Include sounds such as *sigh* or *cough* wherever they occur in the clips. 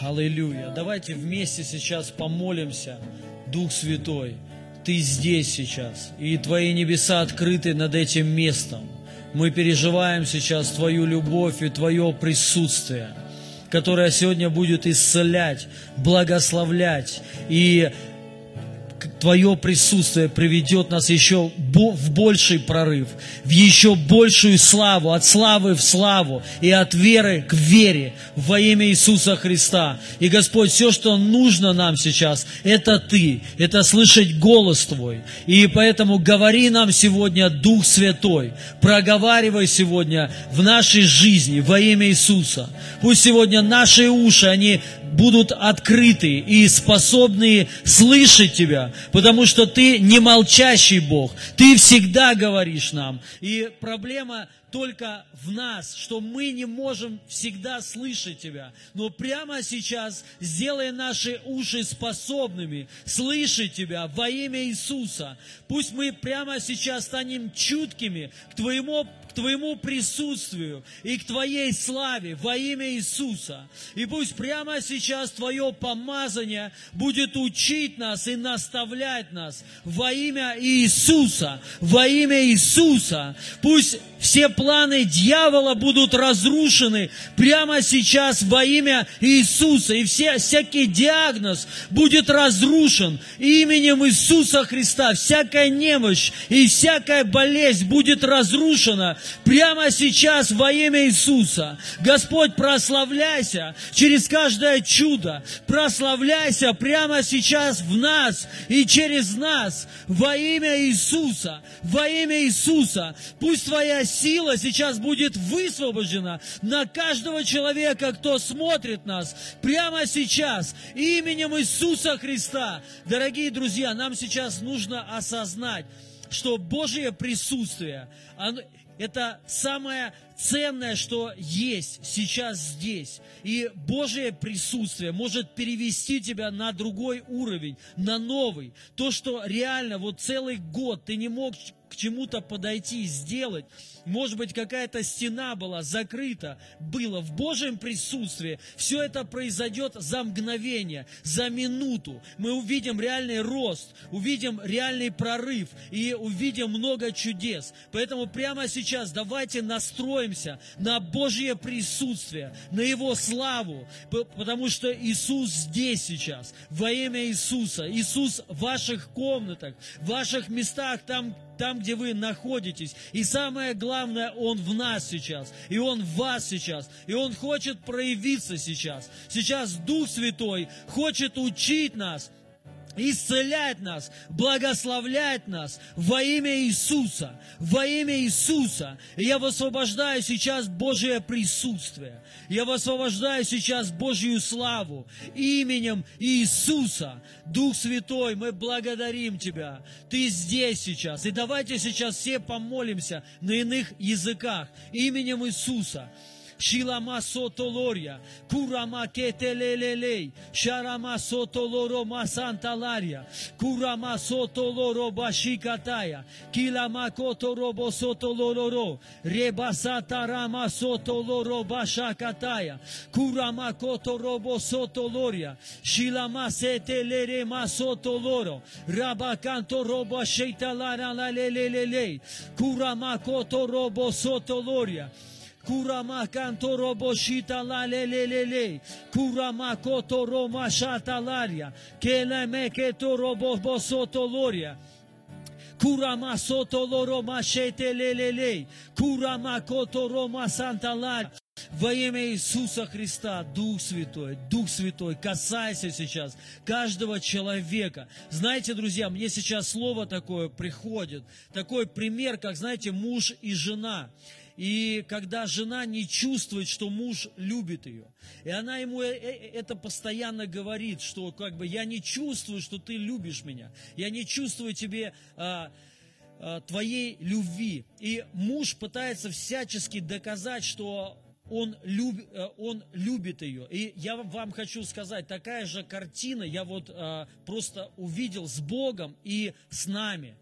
Аллилуйя. Давайте вместе сейчас помолимся. Дух Святой, Ты здесь сейчас, и Твои небеса открыты над этим местом. Мы переживаем сейчас Твою любовь и Твое присутствие, которое сегодня будет исцелять, благословлять и Твое присутствие приведет нас еще в больший прорыв, в еще большую славу, от славы в славу и от веры к вере во имя Иисуса Христа. И, Господь, все, что нужно нам сейчас, это Ты, это слышать голос Твой. И поэтому говори нам сегодня, Дух Святой, проговаривай сегодня в нашей жизни во имя Иисуса. Пусть сегодня наши уши, они будут открыты и способны слышать Тебя, потому что Ты не молчащий Бог, Ты всегда говоришь нам. И проблема только в нас, что мы не можем всегда слышать Тебя. Но прямо сейчас сделай наши уши способными слышать Тебя во имя Иисуса. Пусть мы прямо сейчас станем чуткими к Твоему Твоему присутствию и к Твоей славе во имя Иисуса. И пусть прямо сейчас Твое помазание будет учить нас и наставлять нас во имя Иисуса, во имя Иисуса. Пусть все планы дьявола будут разрушены прямо сейчас во имя Иисуса. И все, всякий диагноз будет разрушен именем Иисуса Христа. Всякая немощь и всякая болезнь будет разрушена прямо сейчас во имя Иисуса. Господь, прославляйся через каждое чудо. Прославляйся прямо сейчас в нас и через нас во имя Иисуса. Во имя Иисуса. Пусть Твоя сила сейчас будет высвобождена на каждого человека, кто смотрит нас прямо сейчас именем Иисуса Христа. Дорогие друзья, нам сейчас нужно осознать, что Божье присутствие, оно, это самое ценное, что есть сейчас здесь. И Божье присутствие может перевести тебя на другой уровень, на новый. То, что реально вот целый год ты не мог к чему-то подойти, сделать. Может быть, какая-то стена была закрыта, было в Божьем присутствии. Все это произойдет за мгновение, за минуту. Мы увидим реальный рост, увидим реальный прорыв и увидим много чудес. Поэтому прямо сейчас давайте настроимся на Божье присутствие, на Его славу, потому что Иисус здесь сейчас, во имя Иисуса. Иисус в ваших комнатах, в ваших местах, там, там, где вы находитесь. И самое главное, Он в нас сейчас, и Он в вас сейчас, и Он хочет проявиться сейчас. Сейчас Дух Святой хочет учить нас, исцелять нас, благословлять нас во имя Иисуса, во имя Иисуса. И я высвобождаю сейчас Божие присутствие. Я высвобождаю сейчас Божью славу именем Иисуса. Дух Святой, мы благодарим Тебя. Ты здесь сейчас. И давайте сейчас все помолимся на иных языках именем Иисуса. Shilama sotoloria, kurama ketelelelei, sharama sotoloro masantalaria, kurama sotoloro bashikataya, kilama kotorobo sotoloro, rebasatarama sotoloro bashakataya, kurama kotorobo sotoloria, shilama setelere masotoloro, rabakanto robo sheitalara la kurama kotorobo sotoloria, Kurama kanto robo shita la le le le le. Kurama koto roma shata laria. Kele me keto robo bosoto loria. Kurama soto loro machete le le le. Kurama koto roma santa laria. Во имя Иисуса Христа, Дух Святой, Дух Святой, касайся сейчас каждого человека. Знаете, друзья, мне сейчас слово такое приходит, такой пример, как, знаете, муж и жена. И когда жена не чувствует, что муж любит ее, и она ему э- э- это постоянно говорит, что как бы я не чувствую, что ты любишь меня, я не чувствую тебе а, а, твоей любви. И муж пытается всячески доказать, что он, люб, э, он любит ее. И я вам хочу сказать, такая же картина я вот а, просто увидел с Богом и с нами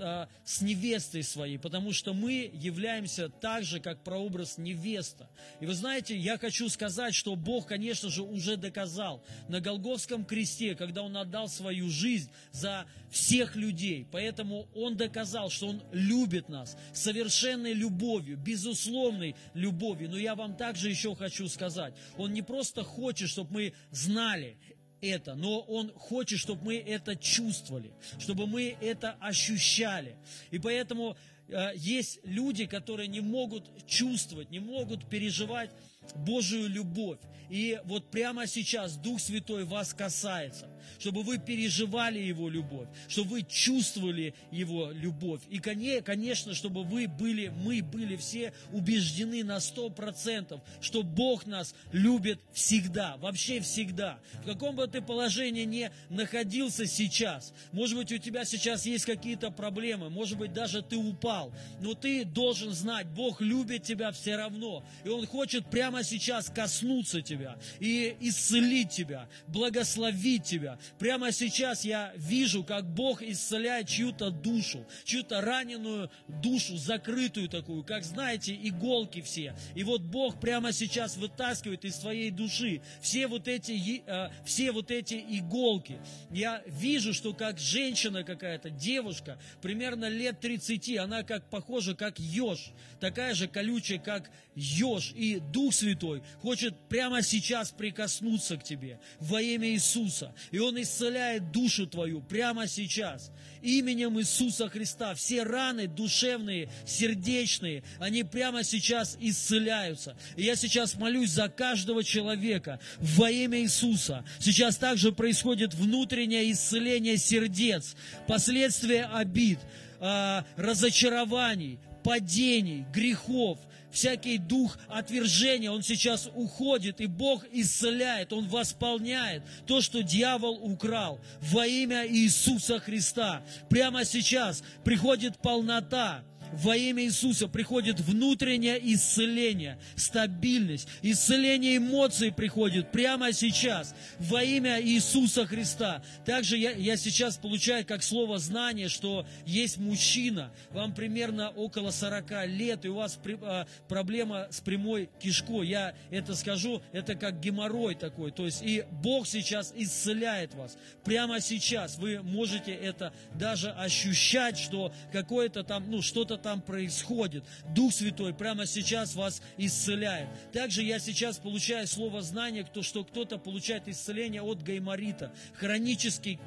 а, с невестой своей, потому что мы являемся так же, как прообраз невеста. И вы знаете, я хочу сказать, что Бог, конечно же, уже доказал на Голговском кресте, когда Он отдал свою жизнь за всех людей. Поэтому Он доказал, что Он любит нас совершенной любовью, безусловной любовью. Но я вам также еще хочу сказать, Он не просто хочет, чтобы мы знали это, но Он хочет, чтобы мы это чувствовали, чтобы мы это ощущали. И поэтому э, есть люди, которые не могут чувствовать, не могут переживать Божию любовь. И вот прямо сейчас Дух Святой вас касается, чтобы вы переживали Его любовь, чтобы вы чувствовали Его любовь. И, конечно, чтобы вы были, мы были все убеждены на сто процентов, что Бог нас любит всегда, вообще всегда. В каком бы ты положении не находился сейчас, может быть, у тебя сейчас есть какие-то проблемы, может быть, даже ты упал, но ты должен знать, Бог любит тебя все равно, и Он хочет прямо сейчас коснуться тебя и исцелить тебя, благословить тебя. Прямо сейчас я вижу, как Бог исцеляет чью-то душу, чью-то раненую душу, закрытую такую, как знаете, иголки все. И вот Бог прямо сейчас вытаскивает из твоей души все вот эти, э, все вот эти иголки. Я вижу, что как женщина какая-то, девушка, примерно лет 30, она как похожа, как еж, такая же колючая, как еж. И Дух Святой хочет прямо сейчас прикоснуться к тебе во имя Иисуса. И Он исцеляет душу твою прямо сейчас. Именем Иисуса Христа все раны душевные, сердечные, они прямо сейчас исцеляются. И я сейчас молюсь за каждого человека во имя Иисуса. Сейчас также происходит внутреннее исцеление сердец, последствия обид, а, разочарований, падений, грехов, всякий дух отвержения, он сейчас уходит, и Бог исцеляет, Он восполняет то, что дьявол украл во имя Иисуса Христа. Прямо сейчас приходит полнота, во имя Иисуса приходит внутреннее исцеление, стабильность, исцеление эмоций приходит прямо сейчас во имя Иисуса Христа. Также я, я сейчас получаю как слово знание, что есть мужчина, вам примерно около 40 лет, и у вас при, а, проблема с прямой кишкой. Я это скажу, это как геморрой такой. То есть и Бог сейчас исцеляет вас. Прямо сейчас вы можете это даже ощущать, что какое-то там, ну, что-то там происходит. Дух Святой прямо сейчас вас исцеляет. Также я сейчас получаю слово знания, что кто-то получает исцеление от гайморита. Хронический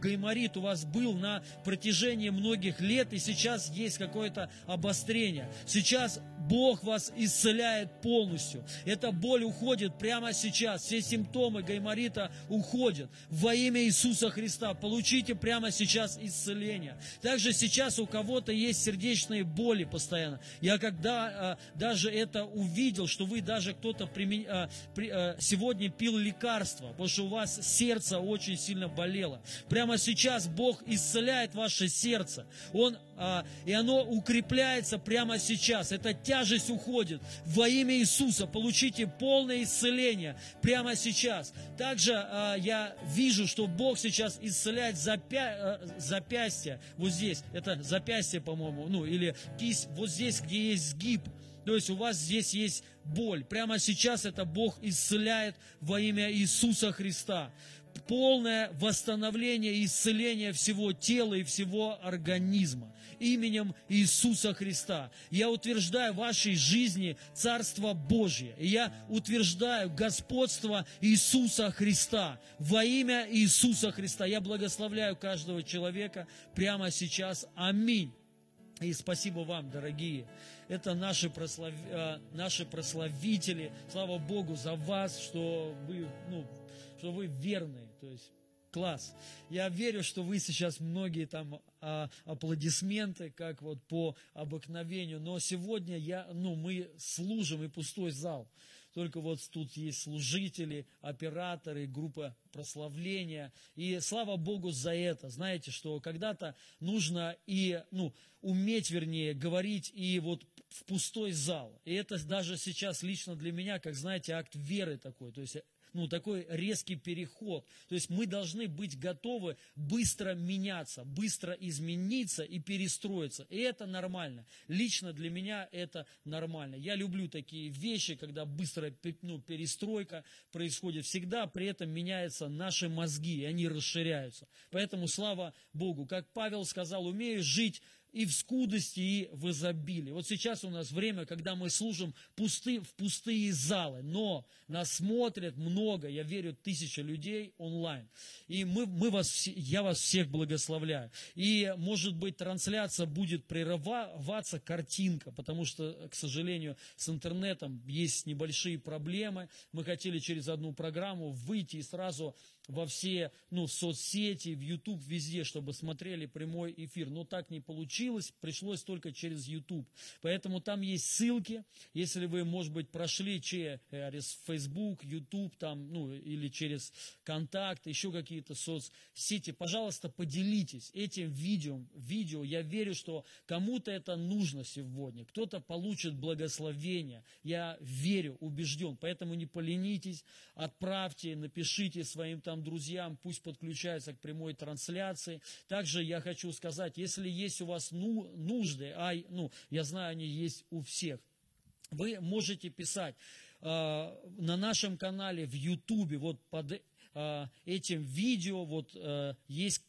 гайморит у вас был на протяжении многих лет, и сейчас есть какое-то обострение. Сейчас Бог вас исцеляет полностью. Эта боль уходит прямо сейчас. Все симптомы гайморита уходят. Во имя Иисуса Христа получите прямо сейчас исцеление. Также сейчас у кого-то есть сердечные боли постоянно. Я когда а, даже это увидел, что вы даже кто-то примен... а, при, а, сегодня пил лекарства, потому что у вас сердце очень сильно болело. Прямо сейчас Бог исцеляет ваше сердце. Он, а, и оно укрепляется прямо сейчас. Это тяжесть уходит. Во имя Иисуса получите полное исцеление прямо сейчас. Также а, я вижу, что Бог сейчас исцеляет запя... а, запястье вот здесь. Это запястье, по-моему, ну или кисть вот здесь, где есть сгиб. То есть у вас здесь есть боль. Прямо сейчас это Бог исцеляет во имя Иисуса Христа полное восстановление и исцеление всего тела и всего организма именем Иисуса Христа. Я утверждаю в вашей жизни Царство Божье. И я утверждаю господство Иисуса Христа. Во имя Иисуса Христа я благословляю каждого человека прямо сейчас. Аминь. И спасибо вам, дорогие. Это наши, прослав... Э, наши прославители. Слава Богу за вас, что вы, ну, что вы верны. То есть класс. Я верю, что вы сейчас многие там а, аплодисменты, как вот по обыкновению. Но сегодня я, ну, мы служим и пустой зал. Только вот тут есть служители, операторы, группа прославления. И слава Богу за это. Знаете, что когда-то нужно и, ну, уметь, вернее, говорить и вот в пустой зал. И это даже сейчас лично для меня, как знаете, акт веры такой. То есть ну, такой резкий переход. То есть мы должны быть готовы быстро меняться, быстро измениться и перестроиться. И это нормально. Лично для меня это нормально. Я люблю такие вещи, когда быстрая ну, перестройка происходит. Всегда при этом меняются наши мозги, и они расширяются. Поэтому слава Богу. Как Павел сказал, умею жить и в скудости, и в изобилии. Вот сейчас у нас время, когда мы служим пусты, в пустые залы, но нас смотрят много, я верю, тысяча людей онлайн. И мы, мы вас, я вас всех благословляю. И, может быть, трансляция будет прерываться, картинка, потому что, к сожалению, с интернетом есть небольшие проблемы. Мы хотели через одну программу выйти и сразу во все ну, соцсети, в YouTube, везде, чтобы смотрели прямой эфир. Но так не получилось, пришлось только через YouTube. Поэтому там есть ссылки, если вы, может быть, прошли через Facebook, YouTube, там, ну, или через Контакт, еще какие-то соцсети, пожалуйста, поделитесь этим видео. видео. Я верю, что кому-то это нужно сегодня, кто-то получит благословение. Я верю, убежден. Поэтому не поленитесь, отправьте, напишите своим там там друзьям, пусть подключаются к прямой трансляции. Также я хочу сказать, если есть у вас ну, нужды, а ну, я знаю, они есть у всех, вы можете писать э, на нашем канале в Ютубе, вот под э, этим видео вот э, есть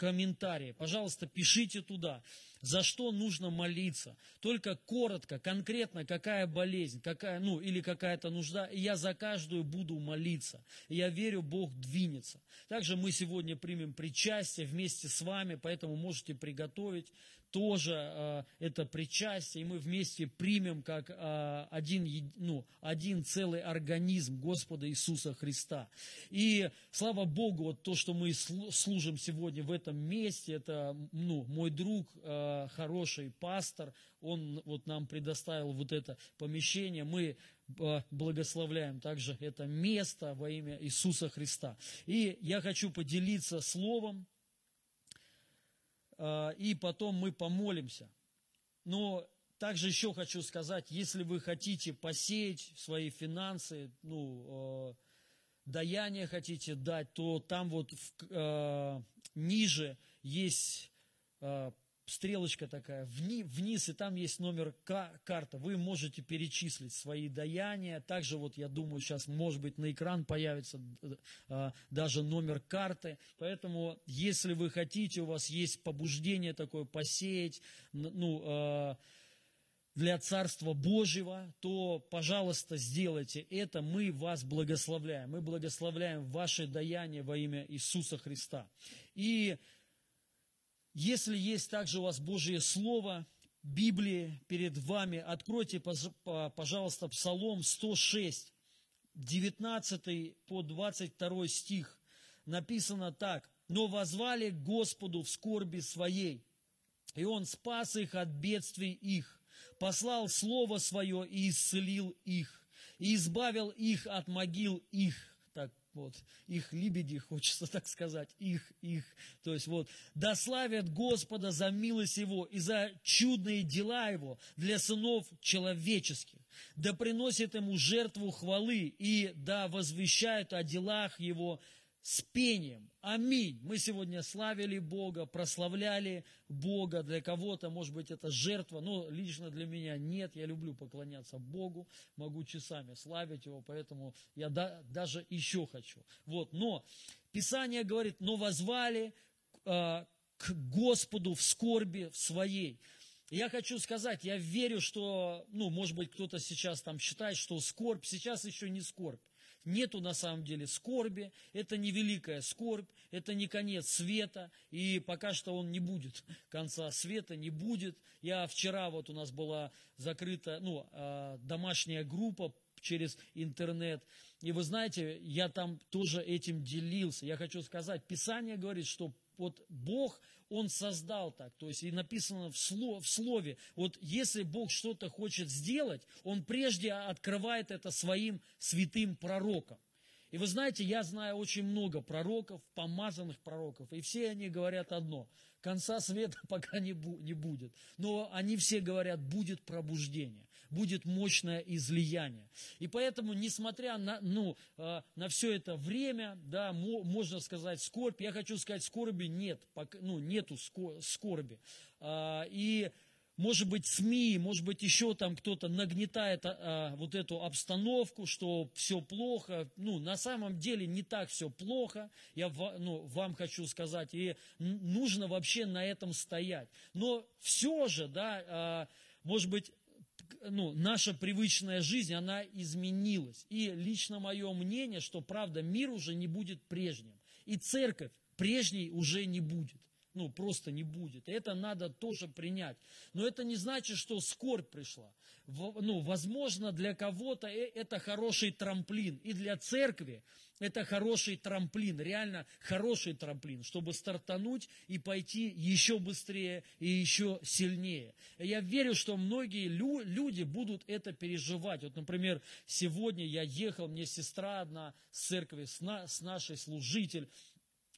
комментарии. Пожалуйста, пишите туда, за что нужно молиться. Только коротко, конкретно, какая болезнь, какая, ну, или какая-то нужда. И я за каждую буду молиться. И я верю, Бог двинется. Также мы сегодня примем причастие вместе с вами, поэтому можете приготовить тоже э, это причастие, и мы вместе примем как э, один, ну, один целый организм Господа Иисуса Христа. И слава Богу, вот то, что мы служим сегодня в этом месте, это ну, мой друг, э, хороший пастор, он вот нам предоставил вот это помещение, мы благословляем также это место во имя Иисуса Христа. И я хочу поделиться словом, и потом мы помолимся. Но также еще хочу сказать, если вы хотите посеять свои финансы, ну, а, даяние хотите дать, то там вот в, э, ниже есть э, стрелочка такая вни, вниз, и там есть номер карта. Вы можете перечислить свои даяния. Также вот я думаю, сейчас может быть на экран появится а, даже номер карты. Поэтому, если вы хотите, у вас есть побуждение такое посеять, ну, а, для Царства Божьего, то, пожалуйста, сделайте это. Мы вас благословляем. Мы благословляем ваше даяние во имя Иисуса Христа. И если есть также у вас Божье Слово, Библии перед вами, откройте, пожалуйста, Псалом 106, 19 по 22 стих. Написано так. «Но возвали к Господу в скорби своей, и Он спас их от бедствий их, послал Слово Свое и исцелил их, и избавил их от могил их, вот, их лебеди, *laughs* хочется так сказать, их, их, то есть вот, да славят Господа за милость Его и за чудные дела Его для сынов человеческих, да приносит Ему жертву хвалы и да возвещают о делах Его с пением. Аминь. Мы сегодня славили Бога, прославляли Бога. Для кого-то, может быть, это жертва, но лично для меня нет. Я люблю поклоняться Богу, могу часами славить Его, поэтому я да, даже еще хочу. Вот. Но Писание говорит, но возвали э, к Господу в скорби в своей. Я хочу сказать, я верю, что, ну, может быть, кто-то сейчас там считает, что скорбь, сейчас еще не скорбь. Нету на самом деле скорби, это не великая скорбь, это не конец света, и пока что он не будет, конца света не будет. Я вчера, вот у нас была закрыта, ну, а, домашняя группа через интернет. И вы знаете, я там тоже этим делился. Я хочу сказать, Писание говорит, что вот Бог, Он создал так, то есть и написано в, слов, в слове, вот если Бог что-то хочет сделать, Он прежде открывает это своим святым пророкам. И вы знаете, я знаю очень много пророков, помазанных пророков, и все они говорят одно. конца света *laughs* пока не, бу- не будет. Но они все говорят, будет пробуждение, будет мощное излияние. И поэтому, несмотря на, ну, э, на все это время, да, мо- можно сказать, скорбь, я хочу сказать, скорби нет, ну, нету ско- скорби. А, и может быть, СМИ, может быть, еще там кто-то нагнетает а, а, вот эту обстановку, что все плохо. Ну, на самом деле не так все плохо, я ну, вам хочу сказать, и нужно вообще на этом стоять. Но все же, да, а, может быть, ну, наша привычная жизнь, она изменилась. И лично мое мнение, что, правда, мир уже не будет прежним. И церковь прежней уже не будет. Ну, просто не будет. Это надо тоже принять. Но это не значит, что скорбь пришла. В- ну, возможно, для кого-то э- это хороший трамплин. И для церкви это хороший трамплин. Реально хороший трамплин, чтобы стартануть и пойти еще быстрее и еще сильнее. Я верю, что многие лю- люди будут это переживать. Вот, например, сегодня я ехал, мне сестра одна с церкви, с, на- с нашей служитель,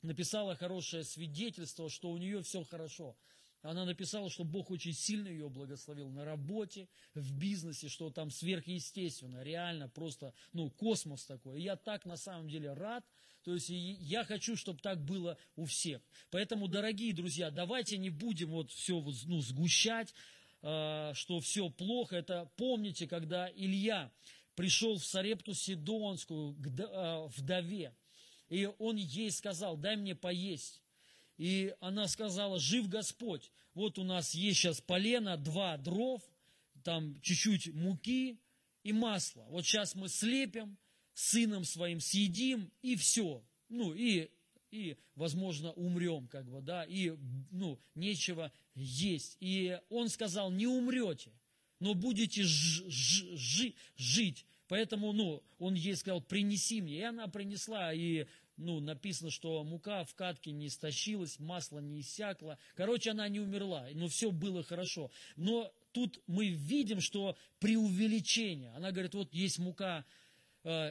написала хорошее свидетельство, что у нее все хорошо. Она написала, что Бог очень сильно ее благословил на работе, в бизнесе, что там сверхъестественно, реально просто, ну, космос такой. Я так на самом деле рад, то есть я хочу, чтобы так было у всех. Поэтому, дорогие друзья, давайте не будем вот все ну, сгущать, э, что все плохо. Это помните, когда Илья пришел в Сарепту Сидонскую к э, вдове, и он ей сказал, дай мне поесть. И она сказала, жив Господь, вот у нас есть сейчас полено, два дров, там чуть-чуть муки и масла. Вот сейчас мы слепим, сыном своим съедим, и все. Ну, и, и, возможно, умрем, как бы, да, и, ну, нечего есть. И он сказал, не умрете, но будете ж- ж- жи- жить. Поэтому, ну, он ей сказал, принеси мне. И она принесла, и, ну, написано, что мука в катке не истощилась, масло не иссякло. Короче, она не умерла, но все было хорошо. Но тут мы видим, что преувеличение. Она говорит, вот есть мука,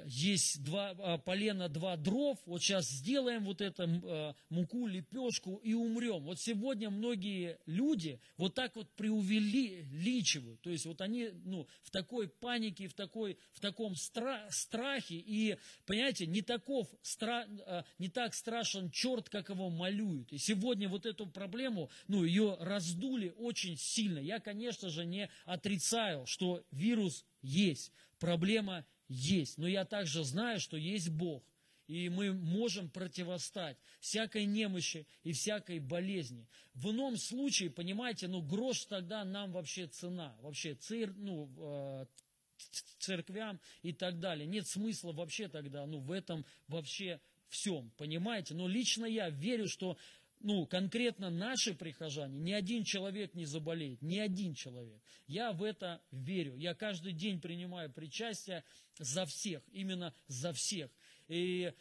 есть два э, полена, два дров, вот сейчас сделаем вот это э, муку, лепешку и умрем. Вот сегодня многие люди вот так вот преувеличивают, то есть вот они ну, в такой панике, в, такой, в таком стра- страхе, и, понимаете, не, таков, стра- э, не так страшен черт, как его малюют. И сегодня вот эту проблему, ну, ее раздули очень сильно. Я, конечно же, не отрицаю, что вирус есть, проблема есть. Но я также знаю, что есть Бог. И мы можем противостать всякой немощи и всякой болезни. В ином случае, понимаете, ну грош тогда нам вообще цена. Вообще цер, ну, э, церквям и так далее. Нет смысла вообще тогда ну, в этом вообще всем, понимаете? Но лично я верю, что ну, конкретно наши прихожане, ни один человек не заболеет, ни один человек. Я в это верю. Я каждый день принимаю причастие за всех, именно за всех. И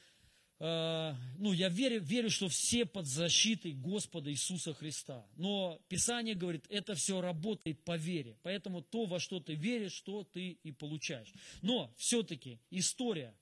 э, ну, я верю, верю, что все под защитой Господа Иисуса Христа. Но Писание говорит, это все работает по вере. Поэтому то, во что ты веришь, что ты и получаешь. Но все-таки история,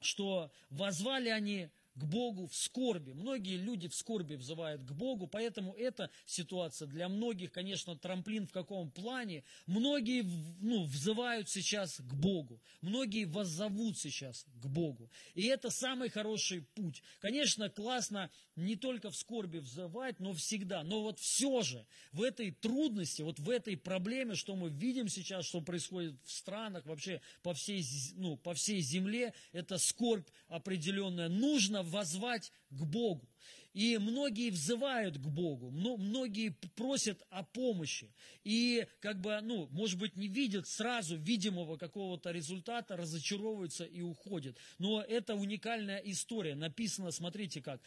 что возвали они к Богу в скорби. Многие люди в скорби взывают к Богу, поэтому эта ситуация для многих, конечно, трамплин в каком плане. Многие ну, взывают сейчас к Богу, многие воззовут сейчас к Богу. И это самый хороший путь. Конечно, классно не только в скорби взывать, но всегда. Но вот все же в этой трудности, вот в этой проблеме, что мы видим сейчас, что происходит в странах, вообще по всей, ну, по всей земле, это скорбь определенная. Нужно возвать к Богу. И многие взывают к Богу, многие просят о помощи. И как бы, ну, может быть, не видят сразу видимого какого-то результата, разочаровываются и уходят. Но это уникальная история. Написано, смотрите как,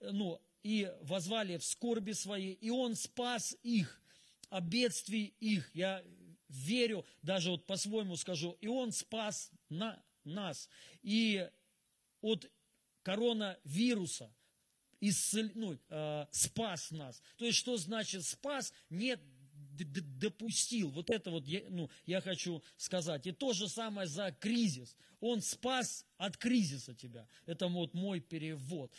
ну, и возвали в скорби своей, и Он спас их о бедствии их. Я верю, даже вот по-своему скажу, и Он спас на, нас. И от коронавируса исцел... ну, э, спас нас. То есть, что значит спас? Нет, допустил. Вот это вот я, ну, я хочу сказать. И то же самое за кризис. Он спас от кризиса тебя. Это вот мой перевод.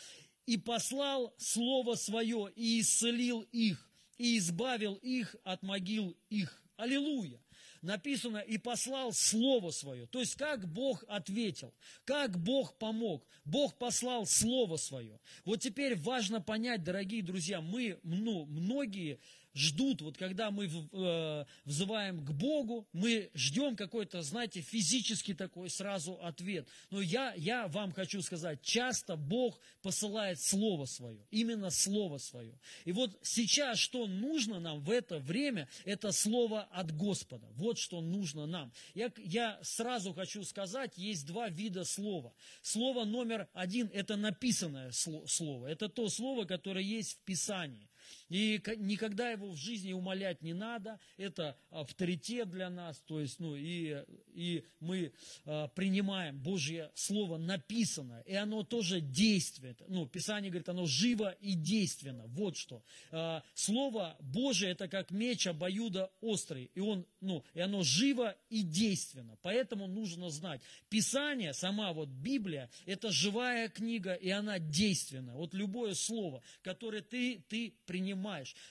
и послал Слово Свое, и исцелил их, и избавил их от могил их. Аллилуйя! Написано, и послал Слово Свое. То есть, как Бог ответил, как Бог помог. Бог послал Слово Свое. Вот теперь важно понять, дорогие друзья, мы, ну, многие ждут, вот когда мы э, взываем к Богу, мы ждем какой-то, знаете, физический такой сразу ответ. Но я, я вам хочу сказать, часто Бог посылает Слово Свое, именно Слово Свое. И вот сейчас, что нужно нам в это время, это Слово от Господа. Вот что нужно нам. Я, я сразу хочу сказать, есть два вида слова. Слово номер один – это написанное слово. Это то слово, которое есть в Писании. И никогда его в жизни умолять не надо, это авторитет для нас, то есть, ну, и, и мы а, принимаем Божье Слово написанное, и оно тоже действует. Ну, Писание говорит, оно живо и действенно. Вот что. А, Слово Божие это как меч обоюда острый, и, он, ну, и оно живо и действенно. Поэтому нужно знать. Писание, сама вот Библия, это живая книга, и она действенна. Вот любое слово, которое ты, ты принимаешь.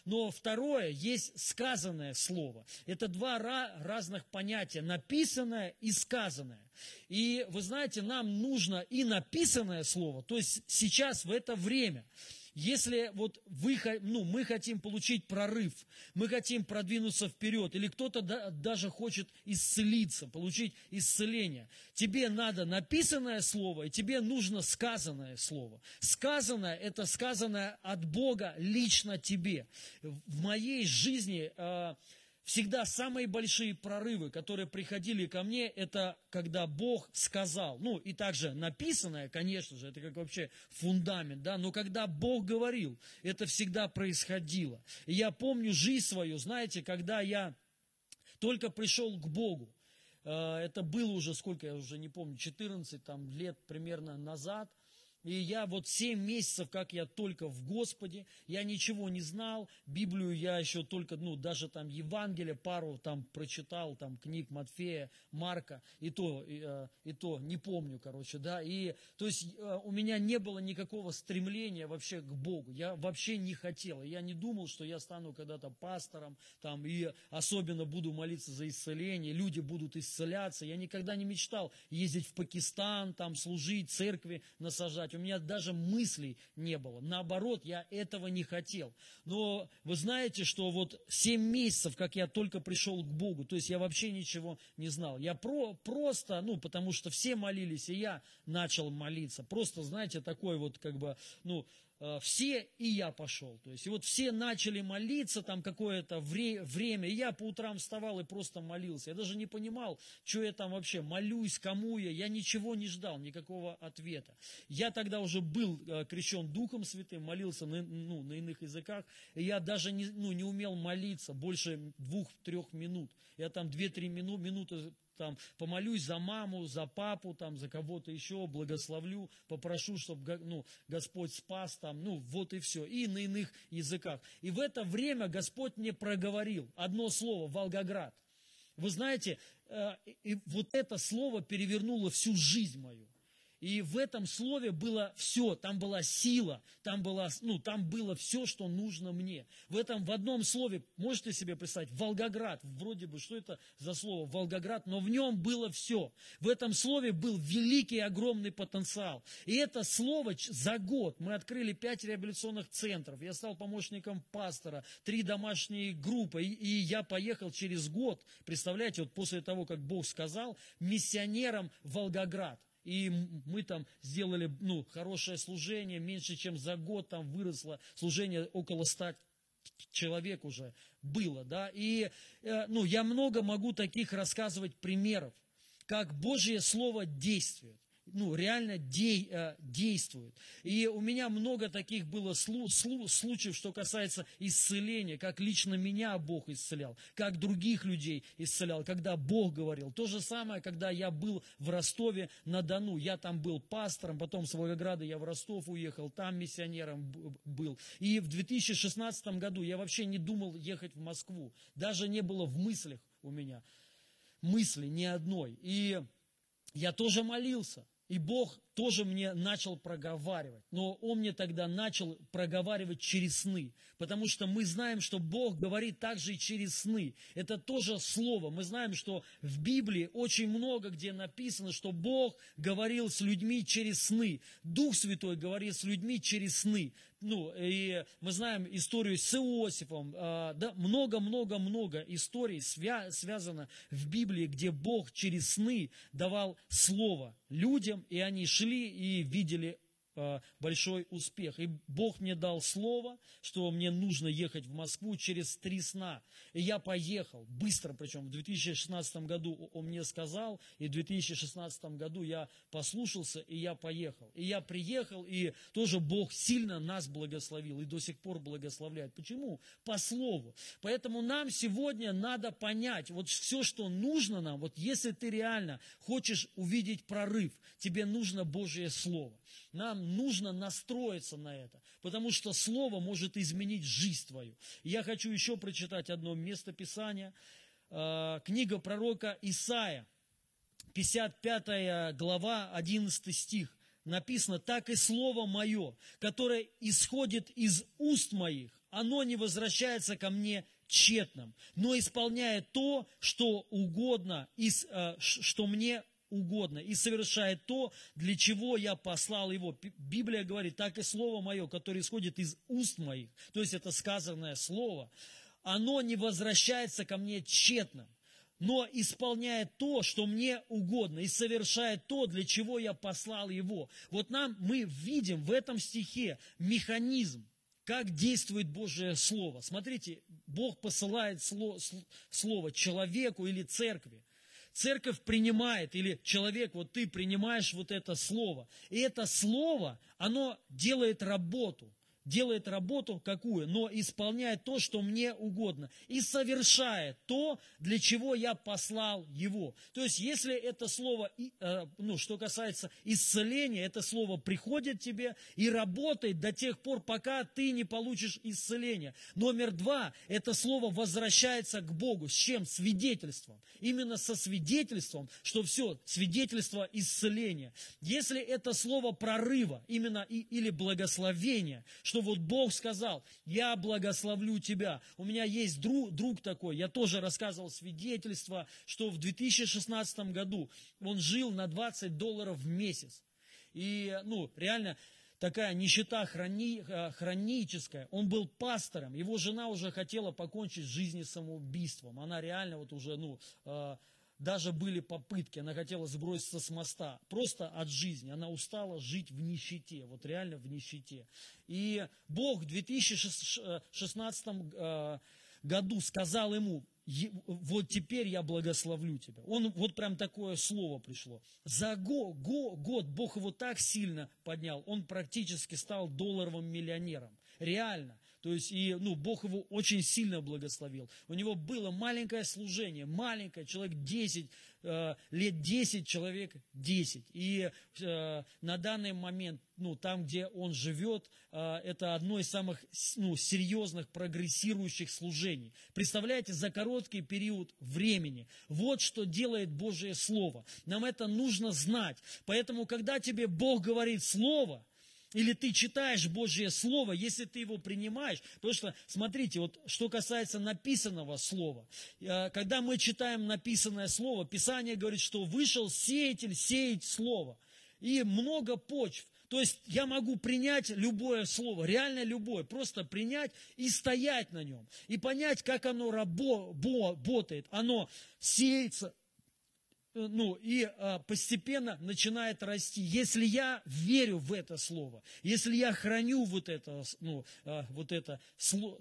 Но второе, есть сказанное слово. Это два разных понятия, написанное и сказанное. И вы знаете, нам нужно и написанное слово, то есть сейчас в это время, если вот вы, ну, мы хотим получить прорыв, мы хотим продвинуться вперед, или кто-то да, даже хочет исцелиться, получить исцеление, тебе надо написанное слово, и тебе нужно сказанное слово. Сказанное – это сказанное от Бога лично тебе. В моей жизни э, всегда самые большие прорывы, которые приходили ко мне, это когда Бог сказал. Ну, и также написанное, конечно же, это как вообще фундамент, да, но когда Бог говорил, это всегда происходило. И я помню жизнь свою, знаете, когда я только пришел к Богу, э, это было уже, сколько я уже не помню, 14 там, лет примерно назад – и я вот семь месяцев, как я только в Господе, я ничего не знал, Библию я еще только, ну, даже там Евангелие пару там прочитал, там книг Матфея, Марка, и то, и, э, и то не помню, короче, да, и то есть э, у меня не было никакого стремления вообще к Богу, я вообще не хотел, я не думал, что я стану когда-то пастором, там, и особенно буду молиться за исцеление, люди будут исцеляться, я никогда не мечтал ездить в Пакистан, там, служить, церкви насаждать, у меня даже мыслей не было. Наоборот, я этого не хотел. Но вы знаете, что вот 7 месяцев, как я только пришел к Богу, то есть я вообще ничего не знал. Я про, просто, ну, потому что все молились, и я начал молиться. Просто, знаете, такой вот, как бы, ну, все, и я пошел. То есть, и вот все начали молиться там какое-то вре- время, и я по утрам вставал и просто молился. Я даже не понимал, что я там вообще молюсь, кому я, я ничего не ждал, никакого ответа. Я тогда уже был э, крещен Духом Святым, молился на, ну, на иных языках, и я даже не, ну, не умел молиться больше двух-трех минут. Я там две-три мину, минуты там, помолюсь за маму, за папу, там, за кого-то еще, благословлю, попрошу, чтобы ну, Господь спас, там, ну, вот и все. И на иных языках. И в это время Господь мне проговорил одно слово, Волгоград. Вы знаете, э, и вот это слово перевернуло всю жизнь мою. И в этом слове было все, там была сила, там, была, ну, там было все, что нужно мне. В этом, в одном слове, можете себе представить, Волгоград, вроде бы, что это за слово, Волгоград, но в нем было все. В этом слове был великий, огромный потенциал. И это слово за год, мы открыли пять реабилитационных центров, я стал помощником пастора, три домашние группы, и, и я поехал через год, представляете, вот после того, как Бог сказал, миссионером в Волгоград. И мы там сделали ну, хорошее служение, меньше чем за год там выросло служение около ста человек уже было, да, и, э, ну, я много могу таких рассказывать примеров, как Божье Слово действует ну, реально дей, э, действует. И у меня много таких было слу, слу, случаев, что касается исцеления, как лично меня Бог исцелял, как других людей исцелял, когда Бог говорил. То же самое, когда я был в Ростове на Дону. Я там был пастором, потом с Волгограда я в Ростов уехал, там миссионером был. И в 2016 году я вообще не думал ехать в Москву. Даже не было в мыслях у меня мысли ни одной. И я тоже молился. И Бог тоже мне начал проговаривать. Но он мне тогда начал проговаривать через сны. Потому что мы знаем, что Бог говорит также и через сны. Это тоже слово. Мы знаем, что в Библии очень много где написано, что Бог говорил с людьми через сны. Дух Святой говорит с людьми через сны. Ну, и мы знаем историю с Иосифом. А, да, много-много-много историй свя- связано в Библии, где Бог через сны давал слово людям, и они шли и видели большой успех. И Бог мне дал слово, что мне нужно ехать в Москву через три сна. И я поехал, быстро причем, в 2016 году он мне сказал, и в 2016 году я послушался, и я поехал. И я приехал, и тоже Бог сильно нас благословил, и до сих пор благословляет. Почему? По слову. Поэтому нам сегодня надо понять, вот все, что нужно нам, вот если ты реально хочешь увидеть прорыв, тебе нужно Божье Слово. Нам нужно настроиться на это, потому что Слово может изменить жизнь твою. Я хочу еще прочитать одно место Писания. А, книга пророка Исаия, 55 глава, 11 стих. Написано, так и Слово Мое, которое исходит из уст моих, оно не возвращается ко мне тщетным, но исполняет то, что угодно, а, что мне угодно и совершает то, для чего я послал его. Библия говорит, так и слово мое, которое исходит из уст моих, то есть это сказанное слово, оно не возвращается ко мне тщетно, но исполняет то, что мне угодно, и совершает то, для чего я послал его. Вот нам, мы видим в этом стихе механизм, как действует Божье Слово. Смотрите, Бог посылает слово, человеку или церкви. Церковь принимает, или человек, вот ты принимаешь вот это слово. И это слово, оно делает работу делает работу какую, но исполняет то, что мне угодно, и совершает то, для чего я послал его. То есть, если это слово, э, ну, что касается исцеления, это слово приходит тебе и работает до тех пор, пока ты не получишь исцеление. Номер два, это слово возвращается к Богу. С чем? Свидетельством. Именно со свидетельством, что все, свидетельство исцеления. Если это слово прорыва, именно и, или благословения, что что вот Бог сказал, я благословлю тебя. У меня есть друг, друг такой, я тоже рассказывал свидетельство, что в 2016 году он жил на 20 долларов в месяц. И, ну, реально, такая нищета хрони, э, хроническая. Он был пастором, его жена уже хотела покончить жизнь самоубийством. Она реально вот уже, ну, э, даже были попытки, она хотела сброситься с моста, просто от жизни. Она устала жить в нищете, вот реально в нищете. И Бог в 2016 э, году сказал ему, вот теперь я благословлю тебя. Он, вот прям такое слово пришло. За го, го, год Бог его так сильно поднял, он практически стал долларовым миллионером. Реально. То есть, и, ну, Бог его очень сильно благословил. У него было маленькое служение, маленькое, человек 10, э, лет 10, человек 10. И э, на данный момент, ну, там, где он живет, э, это одно из самых, ну, серьезных прогрессирующих служений. Представляете, за короткий период времени. Вот что делает Божие Слово. Нам это нужно знать. Поэтому, когда тебе Бог говорит Слово, или ты читаешь Божье Слово, если ты его принимаешь. Потому что, смотрите, вот что касается написанного Слова. Э, когда мы читаем написанное Слово, Писание говорит, что вышел сеятель сеять Слово. И много почв. То есть я могу принять любое слово, реально любое, просто принять и стоять на нем. И понять, как оно работает. Оно сеется, ну, и а, постепенно начинает расти. Если я верю в это слово, если я храню вот это, ну, а, вот это сло,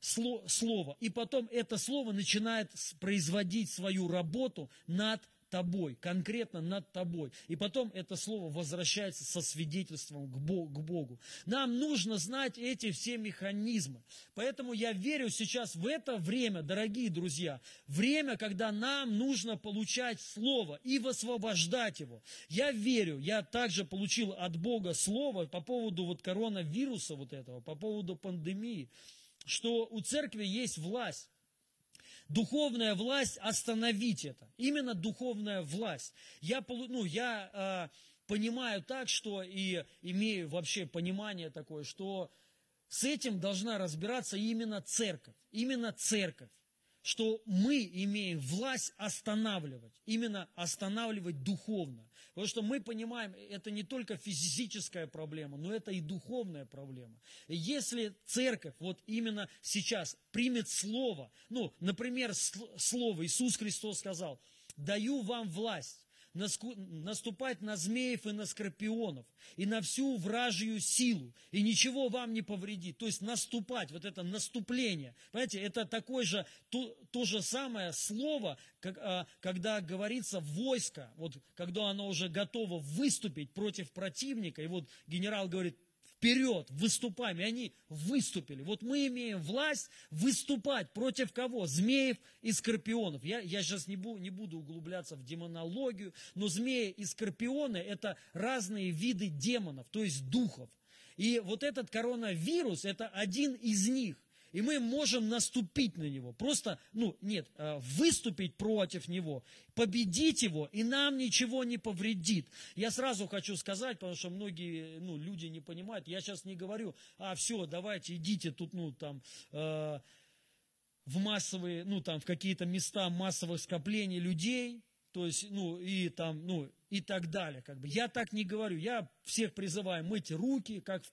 сло, слово, и потом это слово начинает производить свою работу над тобой, конкретно над тобой. И потом это слово возвращается со свидетельством к Богу. Нам нужно знать эти все механизмы. Поэтому я верю сейчас в это время, дорогие друзья, время, когда нам нужно получать слово и высвобождать его. Я верю, я также получил от Бога слово по поводу вот коронавируса вот этого, по поводу пандемии, что у церкви есть власть духовная власть остановить это. Именно духовная власть. Я, ну, я понимаю так, что и имею вообще понимание такое, что с этим должна разбираться именно церковь, именно церковь что мы имеем власть останавливать, именно останавливать духовно. Потому что мы понимаем, это не только физическая проблема, но это и духовная проблема. Если церковь вот именно сейчас примет слово, ну, например, слово Иисус Христос сказал, даю вам власть наступать на змеев и на скорпионов, и на всю вражью силу, и ничего вам не повредит. То есть наступать, вот это наступление. Понимаете, это такое же, то, то же самое слово, как, а, когда говорится войско, вот когда оно уже готово выступить против противника, и вот генерал говорит, вперед, выступаем. И они выступили. Вот мы имеем власть выступать против кого? Змеев и скорпионов. Я, я сейчас не, бу, не буду углубляться в демонологию, но змеи и скорпионы это разные виды демонов, то есть духов. И вот этот коронавирус, это один из них. И мы можем наступить на него. Просто, ну, нет, э, выступить против него, победить его, и нам ничего не повредит. Я сразу хочу сказать, потому что многие, ну, люди не понимают, я сейчас не говорю, а, все, давайте, идите тут, ну, там, э, в массовые, ну, там, в какие-то места массовых скоплений людей, то есть, ну, и там, ну, и так далее. Как бы. Я так не говорю. Я всех призываю мыть руки, как в,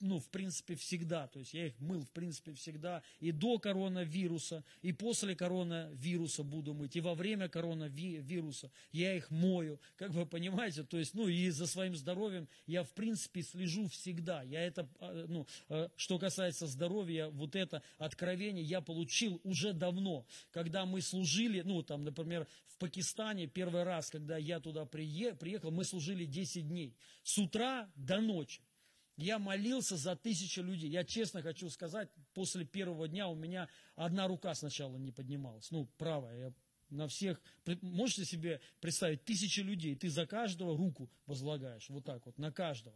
ну, в принципе всегда. То есть я их мыл в принципе всегда и до коронавируса, и после коронавируса буду мыть, и во время коронавируса я их мою. Как вы понимаете, то есть, ну и за своим здоровьем я в принципе слежу всегда. Я это, а, ну, а, что касается здоровья, вот это откровение я получил уже давно. Когда мы служили, ну там, например, в Пакистане первый раз, когда я туда приехал, приехал, мы служили 10 дней, с утра до ночи. Я молился за тысячу людей. Я честно хочу сказать, после первого дня у меня одна рука сначала не поднималась. Ну, правая. Я на всех, можете себе представить, тысячи людей, ты за каждого руку возлагаешь, вот так вот, на каждого.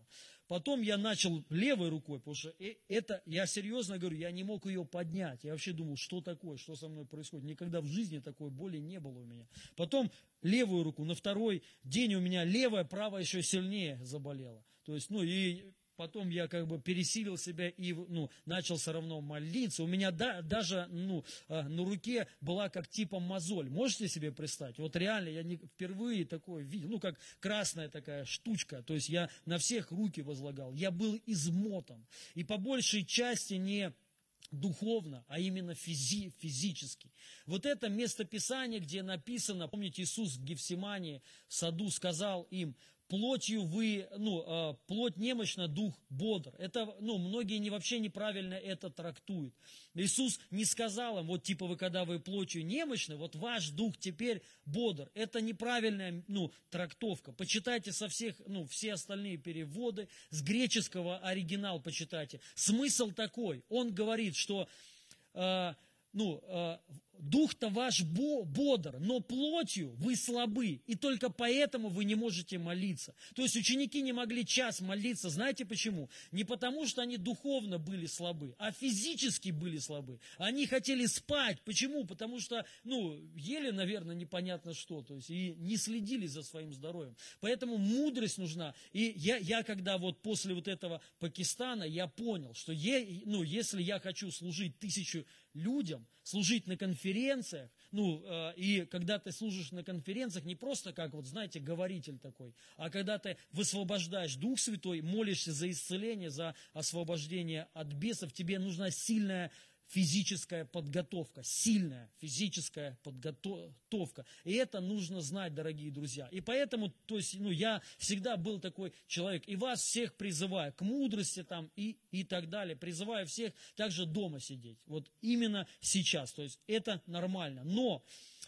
Потом я начал левой рукой, потому что э, это, я серьезно говорю, я не мог ее поднять. Я вообще думал, что такое, что со мной происходит. Никогда в жизни такой боли не было у меня. Потом левую руку, на второй день у меня левая, правая еще сильнее заболела. То есть, ну и потом я как бы пересилил себя и ну, начал все равно молиться. У меня да, даже ну, а, на руке была как типа мозоль. Можете себе представить? Вот реально я не, впервые такое видел, ну как красная такая штучка. То есть я на всех руки возлагал. Я был измотан. И по большей части не духовно, а именно физи, физически. Вот это местописание, где написано, помните, Иисус в Гефсимании в саду сказал им, плотью вы, ну, э, плоть немощна, дух бодр. Это, ну, многие не, вообще неправильно это трактуют. Иисус не сказал им, вот типа вы, когда вы плотью немощны, вот ваш дух теперь бодр. Это неправильная, ну, трактовка. Почитайте со всех, ну, все остальные переводы, с греческого оригинал почитайте. Смысл такой, он говорит, что... Э, ну, э, дух-то ваш бодр, но плотью вы слабы, и только поэтому вы не можете молиться. То есть ученики не могли час молиться, знаете почему? Не потому, что они духовно были слабы, а физически были слабы. Они хотели спать. Почему? Потому что, ну, ели, наверное, непонятно что, то есть и не следили за своим здоровьем. Поэтому мудрость нужна. И я, я когда вот после вот этого Пакистана, я понял, что е, ну, если я хочу служить тысячу людям, служить на конференциях, ну, э, и когда ты служишь на конференциях, не просто как, вот знаете, говоритель такой, а когда ты высвобождаешь Дух Святой, молишься за исцеление, за освобождение от бесов, тебе нужна сильная физическая подготовка, сильная физическая подготовка. И это нужно знать, дорогие друзья. И поэтому, то есть, ну, я всегда был такой человек, и вас всех призываю к мудрости там и, и так далее. Призываю всех также дома сидеть. Вот именно сейчас. То есть, это нормально. Но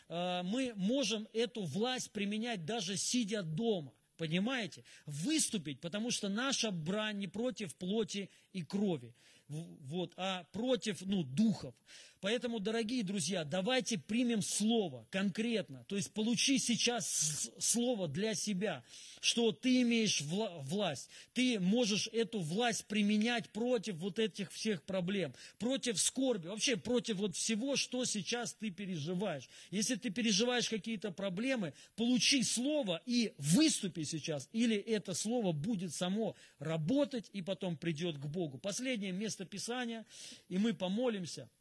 э, мы можем эту власть применять даже сидя дома. Понимаете? Выступить, потому что наша брань не против плоти и крови, вот, а против ну, духов. Поэтому, дорогие друзья, давайте примем слово конкретно. То есть получи сейчас слово для себя, что ты имеешь вла- власть. Ты можешь эту власть применять против вот этих всех проблем, против скорби, вообще против вот всего, что сейчас ты переживаешь. Если ты переживаешь какие-то проблемы, получи слово и выступи сейчас, или это слово будет само работать и потом придет к Богу. Последнее место Писания, и мы помолимся –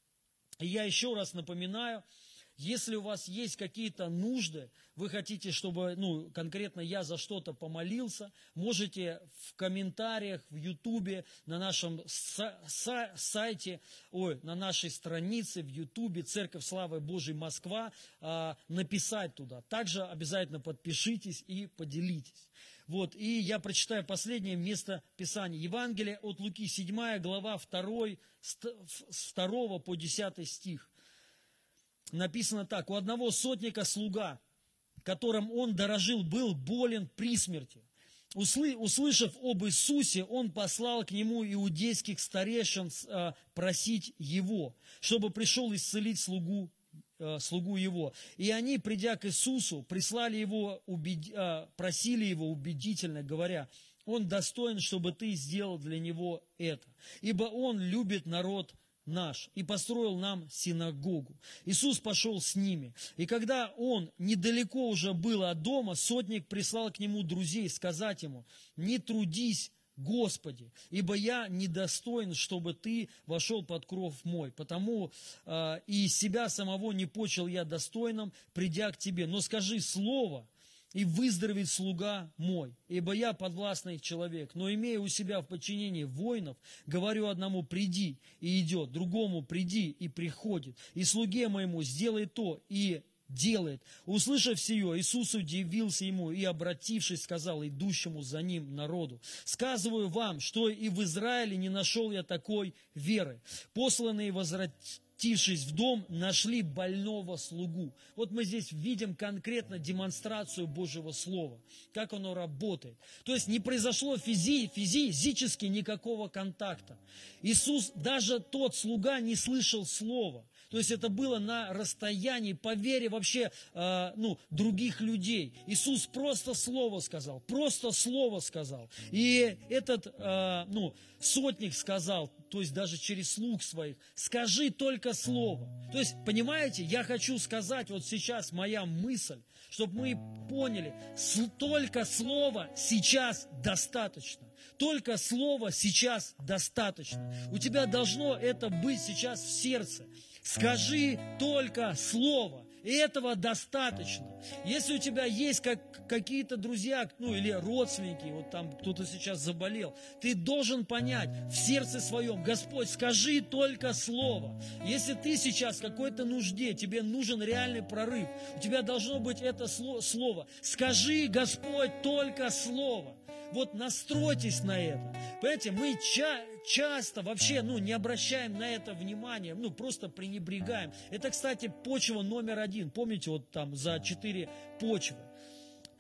я еще раз напоминаю, если у вас есть какие-то нужды, вы хотите, чтобы, ну, конкретно я за что-то помолился, можете в комментариях в Ютубе, на нашем сайте, ой, на нашей странице в Ютубе Церковь Славы Божьей Москва а, написать туда. Также обязательно подпишитесь и поделитесь. Вот, и я прочитаю последнее место Писания. Евангелие от Луки, 7 глава, 2, с 2 по 10 стих написано так. У одного сотника слуга, которым он дорожил, был болен при смерти. Услы, услышав об Иисусе, он послал к нему иудейских старейшин а, просить его, чтобы пришел исцелить слугу, слугу его. И они, придя к Иисусу, прислали его, убед... а, просили его убедительно, говоря, он достоин, чтобы ты сделал для него это, ибо он любит народ наш и построил нам синагогу. Иисус пошел с ними. И когда он недалеко уже был от дома, сотник прислал к нему друзей сказать ему, не трудись, Господи, ибо я недостоин, чтобы Ты вошел под кров мой, потому э, и себя самого не почел я достойным, придя к Тебе. Но скажи слово, и выздоровеет слуга мой, ибо я подвластный человек, но имея у себя в подчинении воинов, говорю одному приди и идет, другому приди и приходит, и слуге моему сделай то и делает. Услышав сие, Иисус удивился ему и, обратившись, сказал идущему за ним народу, «Сказываю вам, что и в Израиле не нашел я такой веры. Посланные возвратились спустившись в дом, нашли больного слугу. Вот мы здесь видим конкретно демонстрацию Божьего Слова, как оно работает. То есть не произошло физи, физически никакого контакта. Иисус, даже тот слуга не слышал слова. То есть это было на расстоянии, по вере вообще э, ну, других людей. Иисус просто слово сказал, просто слово сказал. И этот э, ну, сотник сказал, то есть даже через слуг своих, скажи только слово. То есть, понимаете, я хочу сказать, вот сейчас моя мысль, чтобы мы поняли, только слово сейчас достаточно. Только слово сейчас достаточно. У тебя должно это быть сейчас в сердце. Скажи только слово. И этого достаточно. Если у тебя есть как, какие-то друзья, ну или родственники, вот там кто-то сейчас заболел, ты должен понять в сердце своем, Господь, скажи только слово. Если ты сейчас в какой-то нужде, тебе нужен реальный прорыв, у тебя должно быть это слово. Скажи, Господь, только слово. Вот настройтесь на это. Понимаете, мы ча часто вообще ну, не обращаем на это внимания, ну просто пренебрегаем. Это, кстати, почва номер один. Помните, вот там за четыре почвы.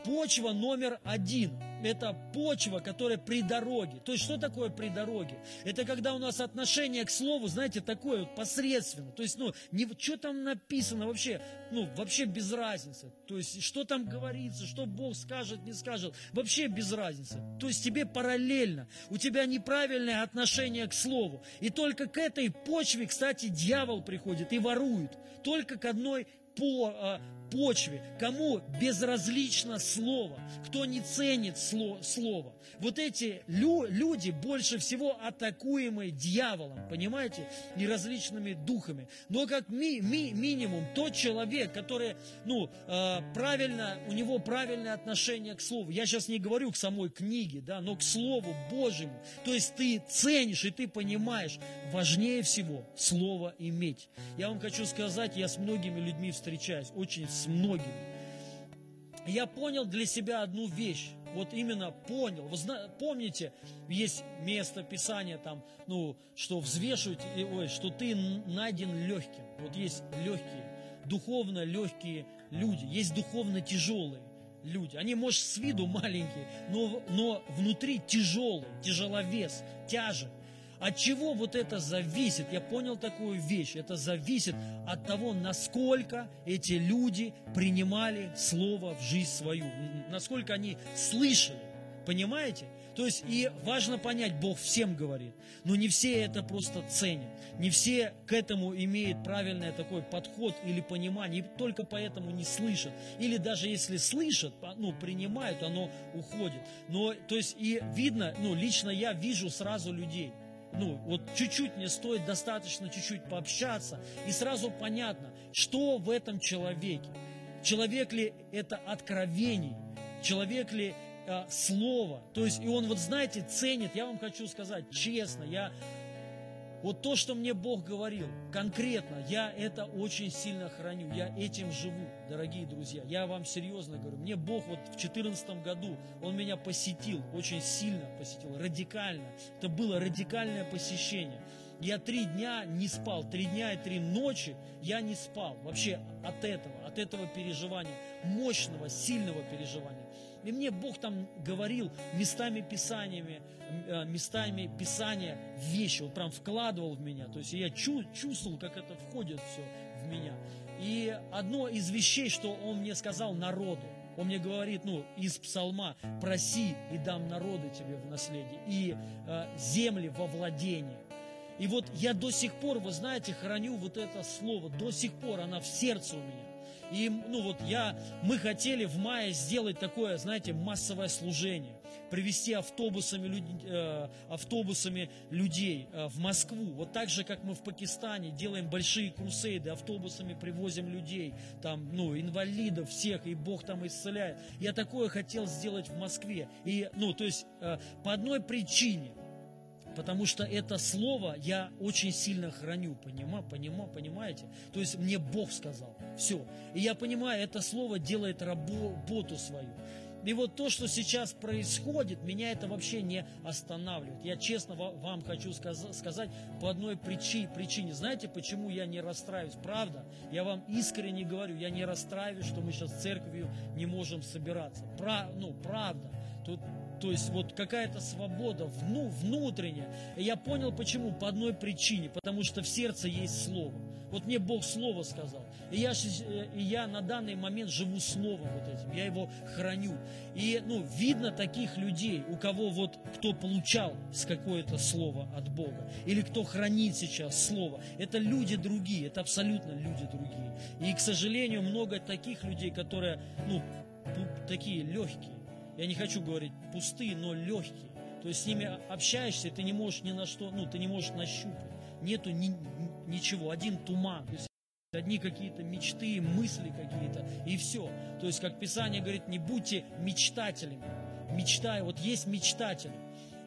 Почва номер один – это почва, которая при дороге. То есть, что такое при дороге? Это когда у нас отношение к слову, знаете, такое вот посредственно. То есть, ну, не, что там написано вообще, ну, вообще без разницы. То есть, что там говорится, что Бог скажет, не скажет, вообще без разницы. То есть, тебе параллельно, у тебя неправильное отношение к слову. И только к этой почве, кстати, дьявол приходит и ворует. Только к одной по а, почве, кому безразлично слово, кто не ценит слово. Вот эти лю, люди больше всего атакуемые дьяволом, понимаете, и различными духами. Но как ми, ми, минимум тот человек, который, ну, э, правильно, у него правильное отношение к слову. Я сейчас не говорю к самой книге, да, но к слову Божьему. То есть ты ценишь и ты понимаешь, важнее всего слово иметь. Я вам хочу сказать, я с многими людьми встречаюсь, очень с многими. Я понял для себя одну вещь. Вот именно понял. Вы знаете, помните, есть место Писания там, ну, что взвешивать, ой, что ты найден легким. Вот есть легкие, духовно легкие люди, есть духовно тяжелые люди. Они, может, с виду маленькие, но, но внутри тяжелые, тяжеловес, тяжесть. От чего вот это зависит? Я понял такую вещь. Это зависит от того, насколько эти люди принимали Слово в жизнь свою, насколько они слышали. Понимаете? То есть и важно понять, Бог всем говорит, но не все это просто ценят, не все к этому имеют правильный такой подход или понимание, и только поэтому не слышат. Или даже если слышат, ну, принимают, оно уходит. Но, то есть и видно, ну, лично я вижу сразу людей, ну, вот чуть-чуть мне стоит достаточно чуть-чуть пообщаться, и сразу понятно, что в этом человеке. Человек ли это откровений, человек ли э, слово. То есть, и он, вот знаете, ценит, я вам хочу сказать честно, я вот то, что мне Бог говорил, конкретно, я это очень сильно храню, я этим живу, дорогие друзья. Я вам серьезно говорю, мне Бог вот в 2014 году, Он меня посетил, очень сильно посетил, радикально. Это было радикальное посещение. Я три дня не спал, три дня и три ночи я не спал. Вообще от этого, от этого переживания, мощного, сильного переживания. И мне Бог там говорил местами писаниями, э, местами писания вещи, вот прям вкладывал в меня. То есть я чувствовал, как это входит все в меня. И одно из вещей, что Он мне сказал народу, он мне говорит, ну, из псалма, проси и дам народы тебе в наследие, и э, земли во владение. И вот я до сих пор, вы знаете, храню вот это слово, до сих пор она в сердце у меня. И, ну вот я, мы хотели в мае сделать такое, знаете, массовое служение, привести автобусами, люд, э, автобусами людей э, в Москву. Вот так же, как мы в Пакистане делаем большие крусейды, автобусами привозим людей, там, ну, инвалидов всех, и Бог там исцеляет. Я такое хотел сделать в Москве. И, ну, то есть, э, по одной причине – потому что это слово я очень сильно храню, понима, понима, понимаете? То есть мне Бог сказал, все. И я понимаю, это слово делает работу свою. И вот то, что сейчас происходит, меня это вообще не останавливает. Я честно вам хочу сказать по одной причине. причине. Знаете, почему я не расстраиваюсь? Правда, я вам искренне говорю, я не расстраиваюсь, что мы сейчас церковью не можем собираться. Пра, ну, правда. Тут то есть вот какая-то свобода вну, внутренняя. И я понял почему, по одной причине, потому что в сердце есть Слово. Вот мне Бог Слово сказал. И я, э, и я на данный момент живу Словом вот этим, я его храню. И ну, видно таких людей, у кого вот, кто получал с какое-то Слово от Бога, или кто хранит сейчас Слово. Это люди другие, это абсолютно люди другие. И, к сожалению, много таких людей, которые, ну, такие легкие я не хочу говорить пустые, но легкие. То есть с ними общаешься, ты не можешь ни на что, ну, ты не можешь нащупать. Нету ни, ничего, один туман. То есть одни какие-то мечты, мысли какие-то, и все. То есть, как Писание говорит, не будьте мечтателями. Мечтай, вот есть мечтатели.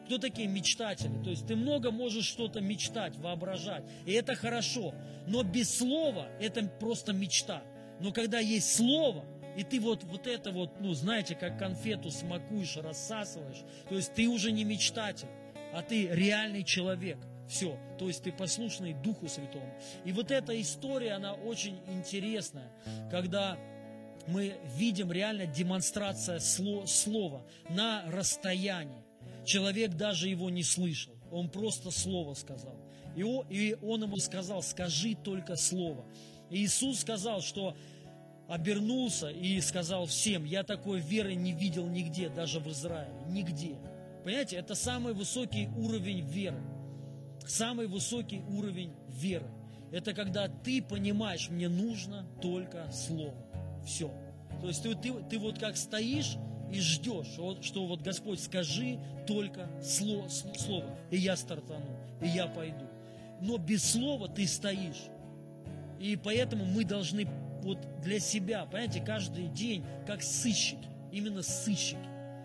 Кто такие мечтатели? То есть ты много можешь что-то мечтать, воображать, и это хорошо. Но без слова это просто мечта. Но когда есть слово, и ты вот, вот это вот, ну, знаете, как конфету смакуешь, рассасываешь. То есть ты уже не мечтатель, а ты реальный человек. Все. То есть ты послушный Духу Святому. И вот эта история, она очень интересная, когда мы видим реально демонстрация слова на расстоянии. Человек даже его не слышал. Он просто слово сказал. И он ему сказал, скажи только слово. И Иисус сказал, что обернулся и сказал всем, я такой веры не видел нигде, даже в Израиле, нигде. Понимаете, это самый высокий уровень веры. Самый высокий уровень веры. Это когда ты понимаешь, мне нужно только Слово. Все. То есть ты, ты, ты вот как стоишь и ждешь, что, что вот Господь скажи только слово, слово, и я стартану, и я пойду. Но без слова ты стоишь. И поэтому мы должны вот для себя, понимаете, каждый день, как сыщики, именно сыщики,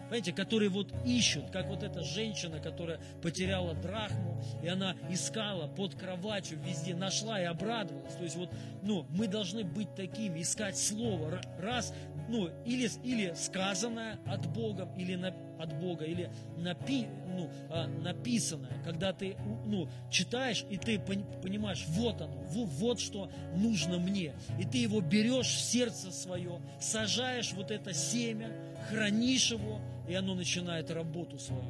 понимаете, которые вот ищут, как вот эта женщина, которая потеряла драхму, и она искала под кроватью везде, нашла и обрадовалась. То есть вот, ну, мы должны быть такими, искать слово, раз, ну, или, или сказанное от Бога, или на, от Бога, или напи, ну, а, написанное, когда ты ну, читаешь, и ты понимаешь, вот оно, вот, вот что нужно мне. И ты его берешь в сердце свое, сажаешь вот это семя, хранишь его, и оно начинает работу свою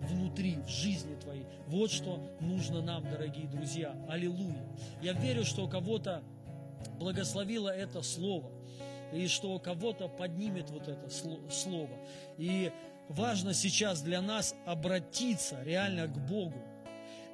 внутри, в жизни твоей Вот что нужно нам, дорогие друзья. Аллилуйя. Я верю, что кого-то благословило это слово, и что кого-то поднимет вот это слово. И важно сейчас для нас обратиться реально к Богу.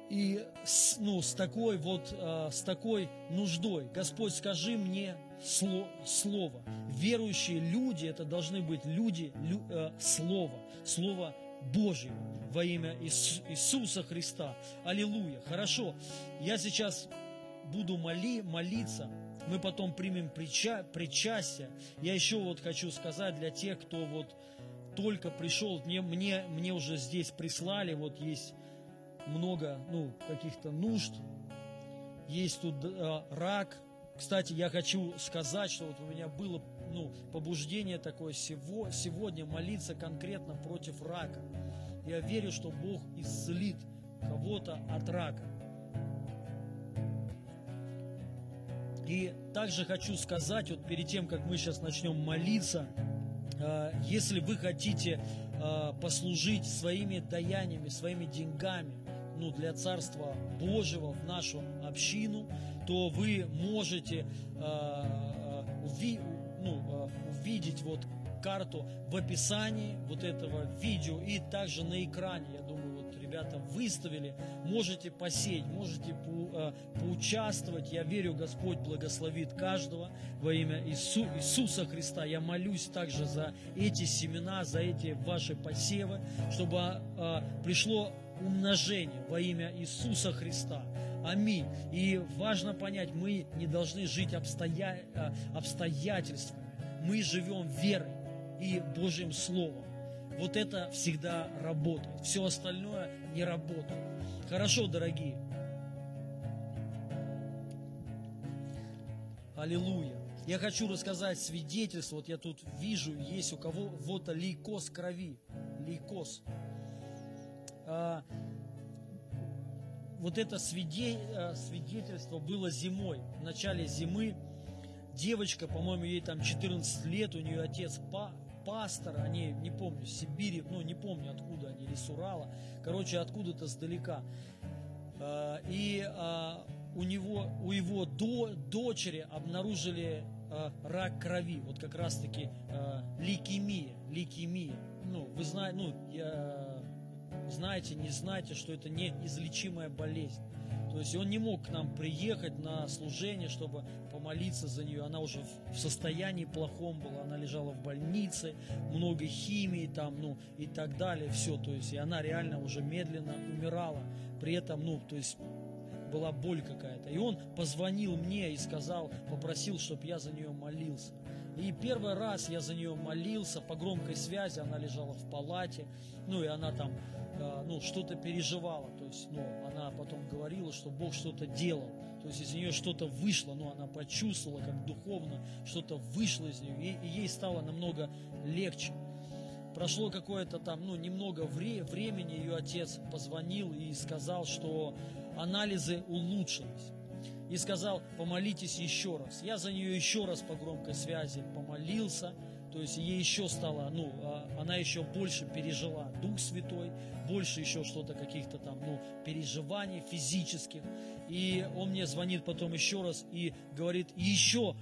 И с, ну, с такой вот, э, с такой нуждой. Господь, скажи мне слово. Верующие люди, это должны быть люди лю, э, слова, слово Божьего во имя Ис, Иисуса Христа. Аллилуйя. Хорошо. Я сейчас буду моли, молиться мы потом примем прича, причастие. Я еще вот хочу сказать для тех, кто вот только пришел, мне, мне, мне уже здесь прислали, вот есть много ну, каких-то нужд, есть тут э, рак. Кстати, я хочу сказать, что вот у меня было ну, побуждение такое сего, сегодня молиться конкретно против рака. Я верю, что Бог исцелит кого-то от рака. И также хочу сказать, вот перед тем, как мы сейчас начнем молиться, э, если вы хотите э, послужить своими даяниями, своими деньгами, ну, для Царства Божьего в нашу общину, то вы можете э, уви, ну, увидеть вот карту в описании вот этого видео и также на экране, я думаю, вот ребята выставили, можете посеять, можете по, поучаствовать. Я верю, Господь благословит каждого во имя Иису, Иисуса Христа. Я молюсь также за эти семена, за эти ваши посевы, чтобы э, пришло умножение во имя Иисуса Христа. Аминь. И важно понять, мы не должны жить обстоя... Э, обстоятельствами. Мы живем верой и Божьим Словом. Вот это всегда работает. Все остальное не работает. Хорошо, дорогие. Аллилуйя. Я хочу рассказать свидетельство. Вот я тут вижу, есть у кого вот лейкоз крови. Лейкоз. А, вот это свиде, свидетельство было зимой. В начале зимы девочка, по-моему, ей там 14 лет, у нее отец па, пастор, они, не помню, Сибири, ну, не помню откуда они, или с Урала, короче, откуда-то сдалека. А, и а, у него, у его до, дочери обнаружили а, рак крови, вот как раз-таки лейкемия, лейкемия. Ну, вы знаете, ну, я, знаете, не знаете, что это неизлечимая болезнь. То есть он не мог к нам приехать на служение, чтобы помолиться за нее. Она уже в состоянии плохом была, она лежала в больнице, много химии там, ну и так далее, все. То есть и она реально уже медленно умирала. При этом, ну, то есть была боль какая-то. И он позвонил мне и сказал, попросил, чтобы я за нее молился. И первый раз я за нее молился по громкой связи, она лежала в палате, ну и она там, ну, что-то переживала, то есть, ну, она потом говорила, что Бог что-то делал, то есть из нее что-то вышло, ну, она почувствовала, как духовно что-то вышло из нее, и, и ей стало намного легче. Прошло какое-то там, ну, немного вре- времени, ее отец позвонил и сказал, что анализы улучшились и сказал, помолитесь еще раз. Я за нее еще раз по громкой связи помолился, то есть ей еще стало, ну, а, она еще больше пережила Дух Святой, больше еще что-то, каких-то там, ну, переживаний физических. И он мне звонит потом еще раз и говорит, еще,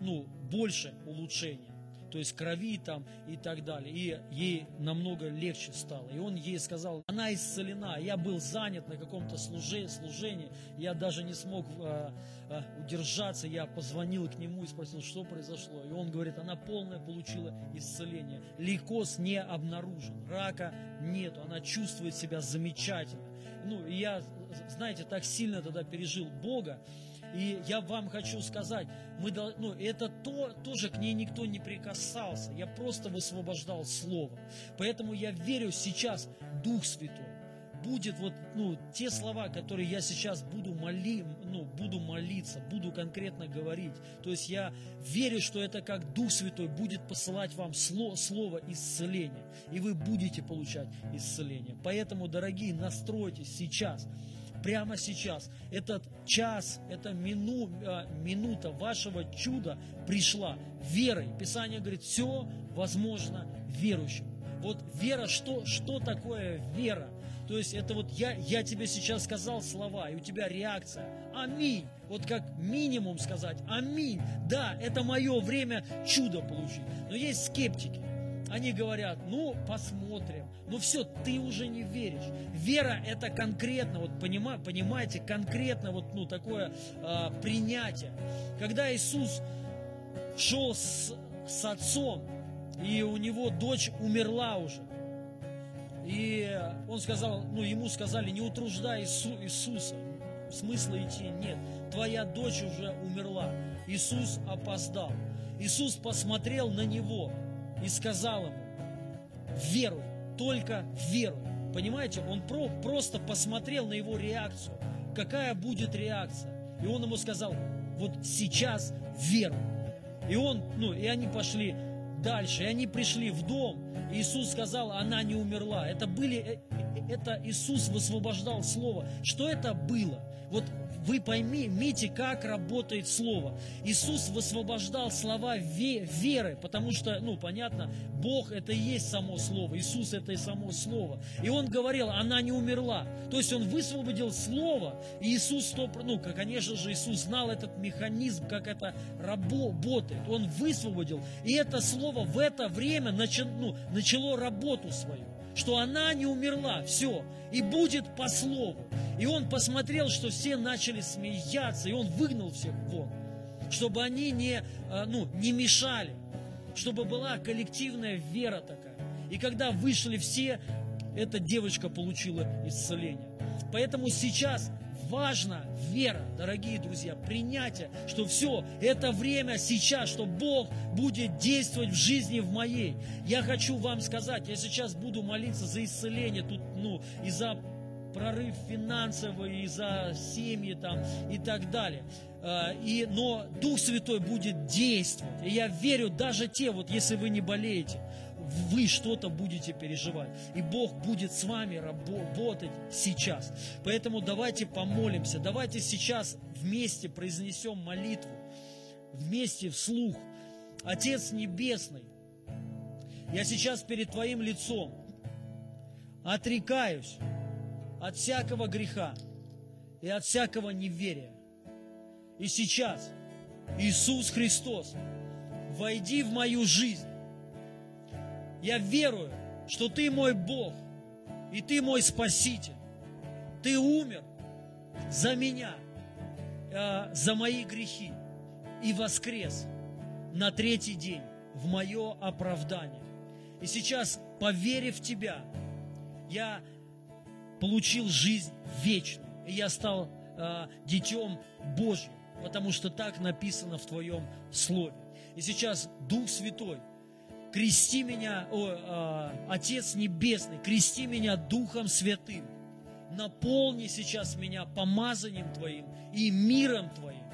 ну, больше улучшения то есть крови там и так далее. И ей намного легче стало. И он ей сказал, она исцелена. Я был занят на каком-то служении, я даже не смог э, э, удержаться. Я позвонил к нему и спросил, что произошло. И он говорит, она полное получила исцеление. Лейкоз не обнаружен, рака нету, она чувствует себя замечательно. Ну, я, знаете, так сильно тогда пережил Бога, и я вам хочу сказать, мы, ну, это то, тоже к ней никто не прикасался. Я просто высвобождал Слово. Поэтому я верю сейчас, Дух Святой будет вот, ну, те слова, которые я сейчас буду, моли, ну, буду молиться, буду конкретно говорить. То есть я верю, что это как Дух Святой будет посылать вам слово, слово исцеления, и вы будете получать исцеление. Поэтому, дорогие, настройтесь сейчас прямо сейчас. Этот час, эта мину, а, минута вашего чуда пришла верой. Писание говорит, все возможно верующим. Вот вера, что, что такое вера? То есть это вот я, я тебе сейчас сказал слова, и у тебя реакция. Аминь. Вот как минимум сказать аминь. Да, это мое время чудо получить. Но есть скептики. Они говорят, ну, посмотрим. Ну все, ты уже не веришь. Вера это конкретно, вот понима, понимаете, конкретно вот ну, такое э, принятие. Когда Иисус шел с, с отцом, и у него дочь умерла уже. И он сказал, ну, ему сказали, не утруждай Иису, Иисуса. Смысла идти нет. Твоя дочь уже умерла. Иисус опоздал. Иисус посмотрел на него и сказал ему, веруй, только веруй. Понимаете, он про, просто посмотрел на его реакцию. Какая будет реакция? И он ему сказал, вот сейчас веруй. И он, ну, и они пошли дальше. И они пришли в дом. И Иисус сказал, она не умерла. Это были, э, э, это Иисус высвобождал слово. Что это было? Вот вы поймите, как работает Слово. Иисус высвобождал слова веры, потому что, ну, понятно, Бог это и есть само Слово, Иисус это и само Слово. И Он говорил, она не умерла. То есть Он высвободил Слово, и Иисус, ну, конечно же, Иисус знал этот механизм, как это работает. Он высвободил, и это Слово в это время начало, ну, начало работу свою что она не умерла, все, и будет по слову. И он посмотрел, что все начали смеяться, и он выгнал всех вон, чтобы они не, а, ну, не мешали, чтобы была коллективная вера такая. И когда вышли все, эта девочка получила исцеление. Поэтому сейчас важна вера, дорогие друзья, принятие, что все, это время сейчас, что Бог будет действовать в жизни в моей. Я хочу вам сказать, я сейчас буду молиться за исцеление тут, ну, и за прорыв финансовый, и за семьи там и так далее. А, и, но Дух Святой будет действовать. И я верю, даже те, вот если вы не болеете, вы что-то будете переживать. И Бог будет с вами работать сейчас. Поэтому давайте помолимся. Давайте сейчас вместе произнесем молитву. Вместе вслух. Отец Небесный, я сейчас перед Твоим лицом отрекаюсь от всякого греха и от всякого неверия. И сейчас, Иисус Христос, войди в мою жизнь я верую, что Ты мой Бог, и Ты мой Спаситель. Ты умер за меня, э, за мои грехи, и воскрес на третий день в мое оправдание. И сейчас, поверив в Тебя, я получил жизнь вечную, и я стал э, детем Божьим, потому что так написано в Твоем Слове. И сейчас Дух Святой – крести меня, о, э, Отец Небесный, крести меня Духом Святым. Наполни сейчас меня помазанием Твоим и миром Твоим.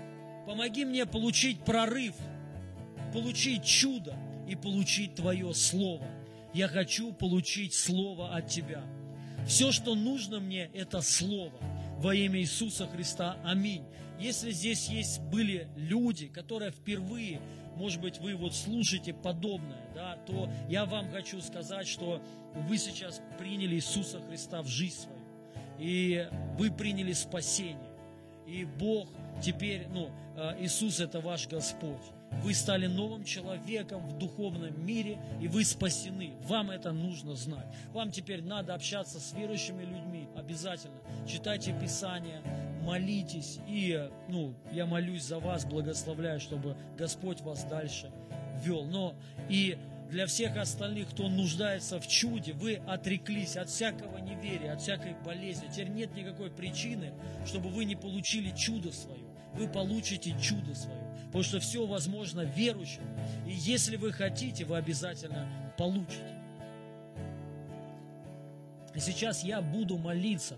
Помоги мне получить прорыв, получить чудо и получить Твое Слово. Я хочу получить Слово от Тебя. Все, что нужно мне, это Слово. Во имя Иисуса Христа. Аминь. Если здесь есть были люди, которые впервые может быть, вы вот слушаете подобное, да, то я вам хочу сказать, что вы сейчас приняли Иисуса Христа в жизнь свою, и вы приняли спасение, и Бог теперь, ну, э, Иисус это ваш Господь. Вы стали новым человеком в духовном мире, и вы спасены. Вам это нужно знать. Вам теперь надо общаться с верующими людьми обязательно. Читайте Писание, молитесь. И ну, я молюсь за вас, благословляю, чтобы Господь вас дальше вел. Но и для всех остальных, кто нуждается в чуде, вы отреклись от всякого неверия, от всякой болезни. Теперь нет никакой причины, чтобы вы не получили чудо свое. Вы получите чудо свое. Потому что все возможно верующим. И если вы хотите, вы обязательно получите. И сейчас я буду молиться.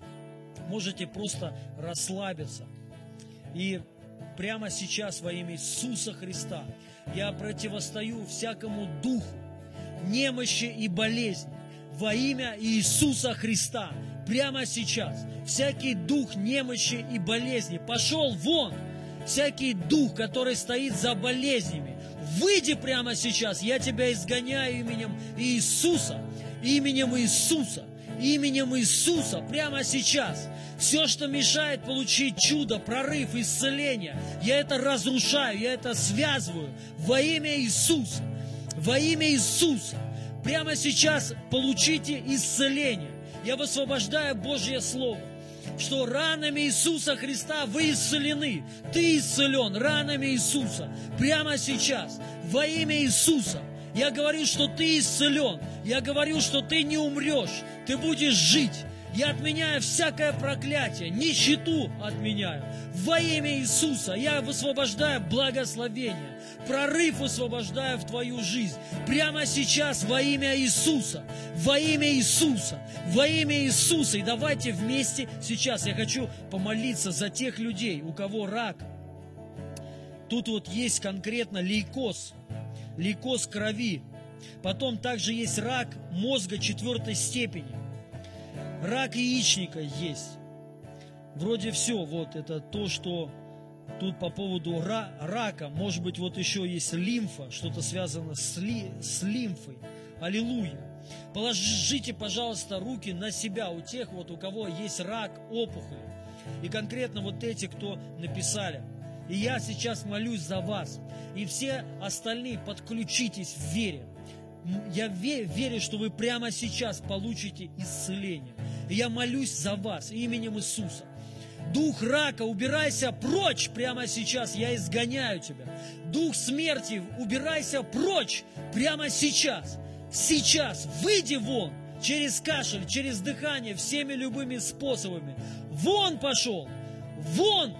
Можете просто расслабиться. И прямо сейчас во имя Иисуса Христа я противостою всякому духу, немощи и болезни во имя Иисуса Христа. Прямо сейчас всякий дух немощи и болезни пошел вон – всякий дух, который стоит за болезнями, выйди прямо сейчас, я тебя изгоняю именем Иисуса. именем Иисуса, именем Иисуса прямо сейчас. Все, что мешает получить чудо, прорыв, исцеление, я это разрушаю, я это связываю во имя Иисуса. Во имя Иисуса. Прямо сейчас получите исцеление. Я высвобождаю Божье Слово что ранами Иисуса Христа вы исцелены. Ты исцелен ранами Иисуса. Прямо сейчас. Во имя Иисуса. Я говорю, что ты исцелен. Я говорю, что ты не умрешь. Ты будешь жить. Я отменяю всякое проклятие, нищету отменяю. Во имя Иисуса я высвобождаю благословение, прорыв высвобождаю в твою жизнь. Прямо сейчас во имя Иисуса, во имя Иисуса, во имя Иисуса. И давайте вместе сейчас я хочу помолиться за тех людей, у кого рак. Тут вот есть конкретно лейкоз, лейкоз крови. Потом также есть рак мозга четвертой степени рак яичника есть. Вроде все, вот это то, что тут по поводу рака, может быть, вот еще есть лимфа, что-то связано с, ли, с лимфой. Аллилуйя. Положите, пожалуйста, руки на себя у тех, вот у кого есть рак, опухоли. И конкретно вот эти, кто написали. И я сейчас молюсь за вас. И все остальные подключитесь в вере. Я верю, что вы прямо сейчас получите исцеление. И я молюсь за вас именем Иисуса. Дух рака, убирайся прочь прямо сейчас, я изгоняю тебя. Дух смерти, убирайся прочь прямо сейчас. Сейчас, выйди вон, через кашель, через дыхание, всеми любыми способами. Вон пошел, вон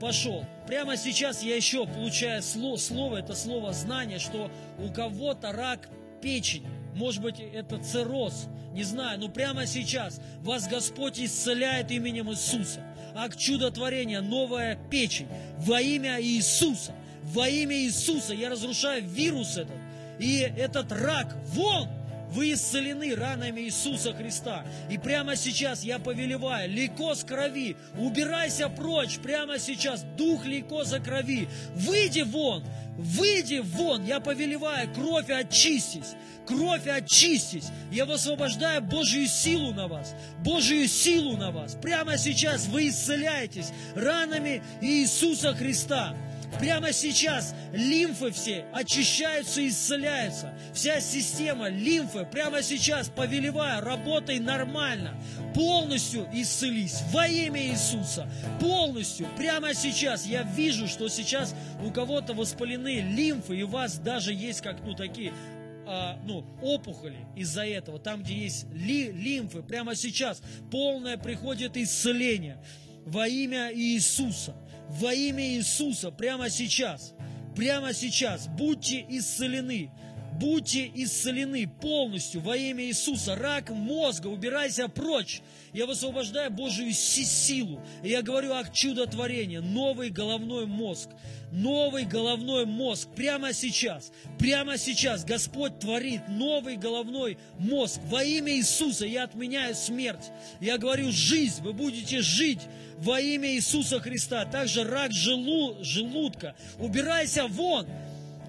пошел. Прямо сейчас я еще получаю слово, слово, это слово знание, что у кого-то рак печени, может быть, это цирроз, не знаю, но прямо сейчас вас Господь исцеляет именем Иисуса. Акт чудотворения, новая печень во имя Иисуса. Во имя Иисуса я разрушаю вирус этот. И этот рак, вон, вы исцелены ранами Иисуса Христа. И прямо сейчас я повелеваю, лейкоз крови, убирайся прочь прямо сейчас, дух лейкоза крови, выйди вон, выйди вон, я повелеваю, кровь очистись, кровь очистись. Я высвобождаю Божью силу на вас, Божью силу на вас. Прямо сейчас вы исцеляетесь ранами Иисуса Христа. Прямо сейчас лимфы все очищаются и исцеляются. Вся система лимфы прямо сейчас, повелевая, работай нормально. Полностью исцелись во имя Иисуса. Полностью. Прямо сейчас я вижу, что сейчас у кого-то воспалены лимфы, и у вас даже есть как ну такие а, ну, опухоли из-за этого, там, где есть ли, лимфы, прямо сейчас полное приходит исцеление во имя Иисуса. Во имя Иисуса, прямо сейчас, прямо сейчас, будьте исцелены Будьте исцелены полностью во имя Иисуса. Рак мозга, убирайся прочь. Я высвобождаю Божию силу. Я говорю о чудотворении. Новый головной мозг. Новый головной мозг прямо сейчас. Прямо сейчас Господь творит новый головной мозг. Во имя Иисуса я отменяю смерть. Я говорю жизнь. Вы будете жить во имя Иисуса Христа. Также рак желу, желудка. Убирайся вон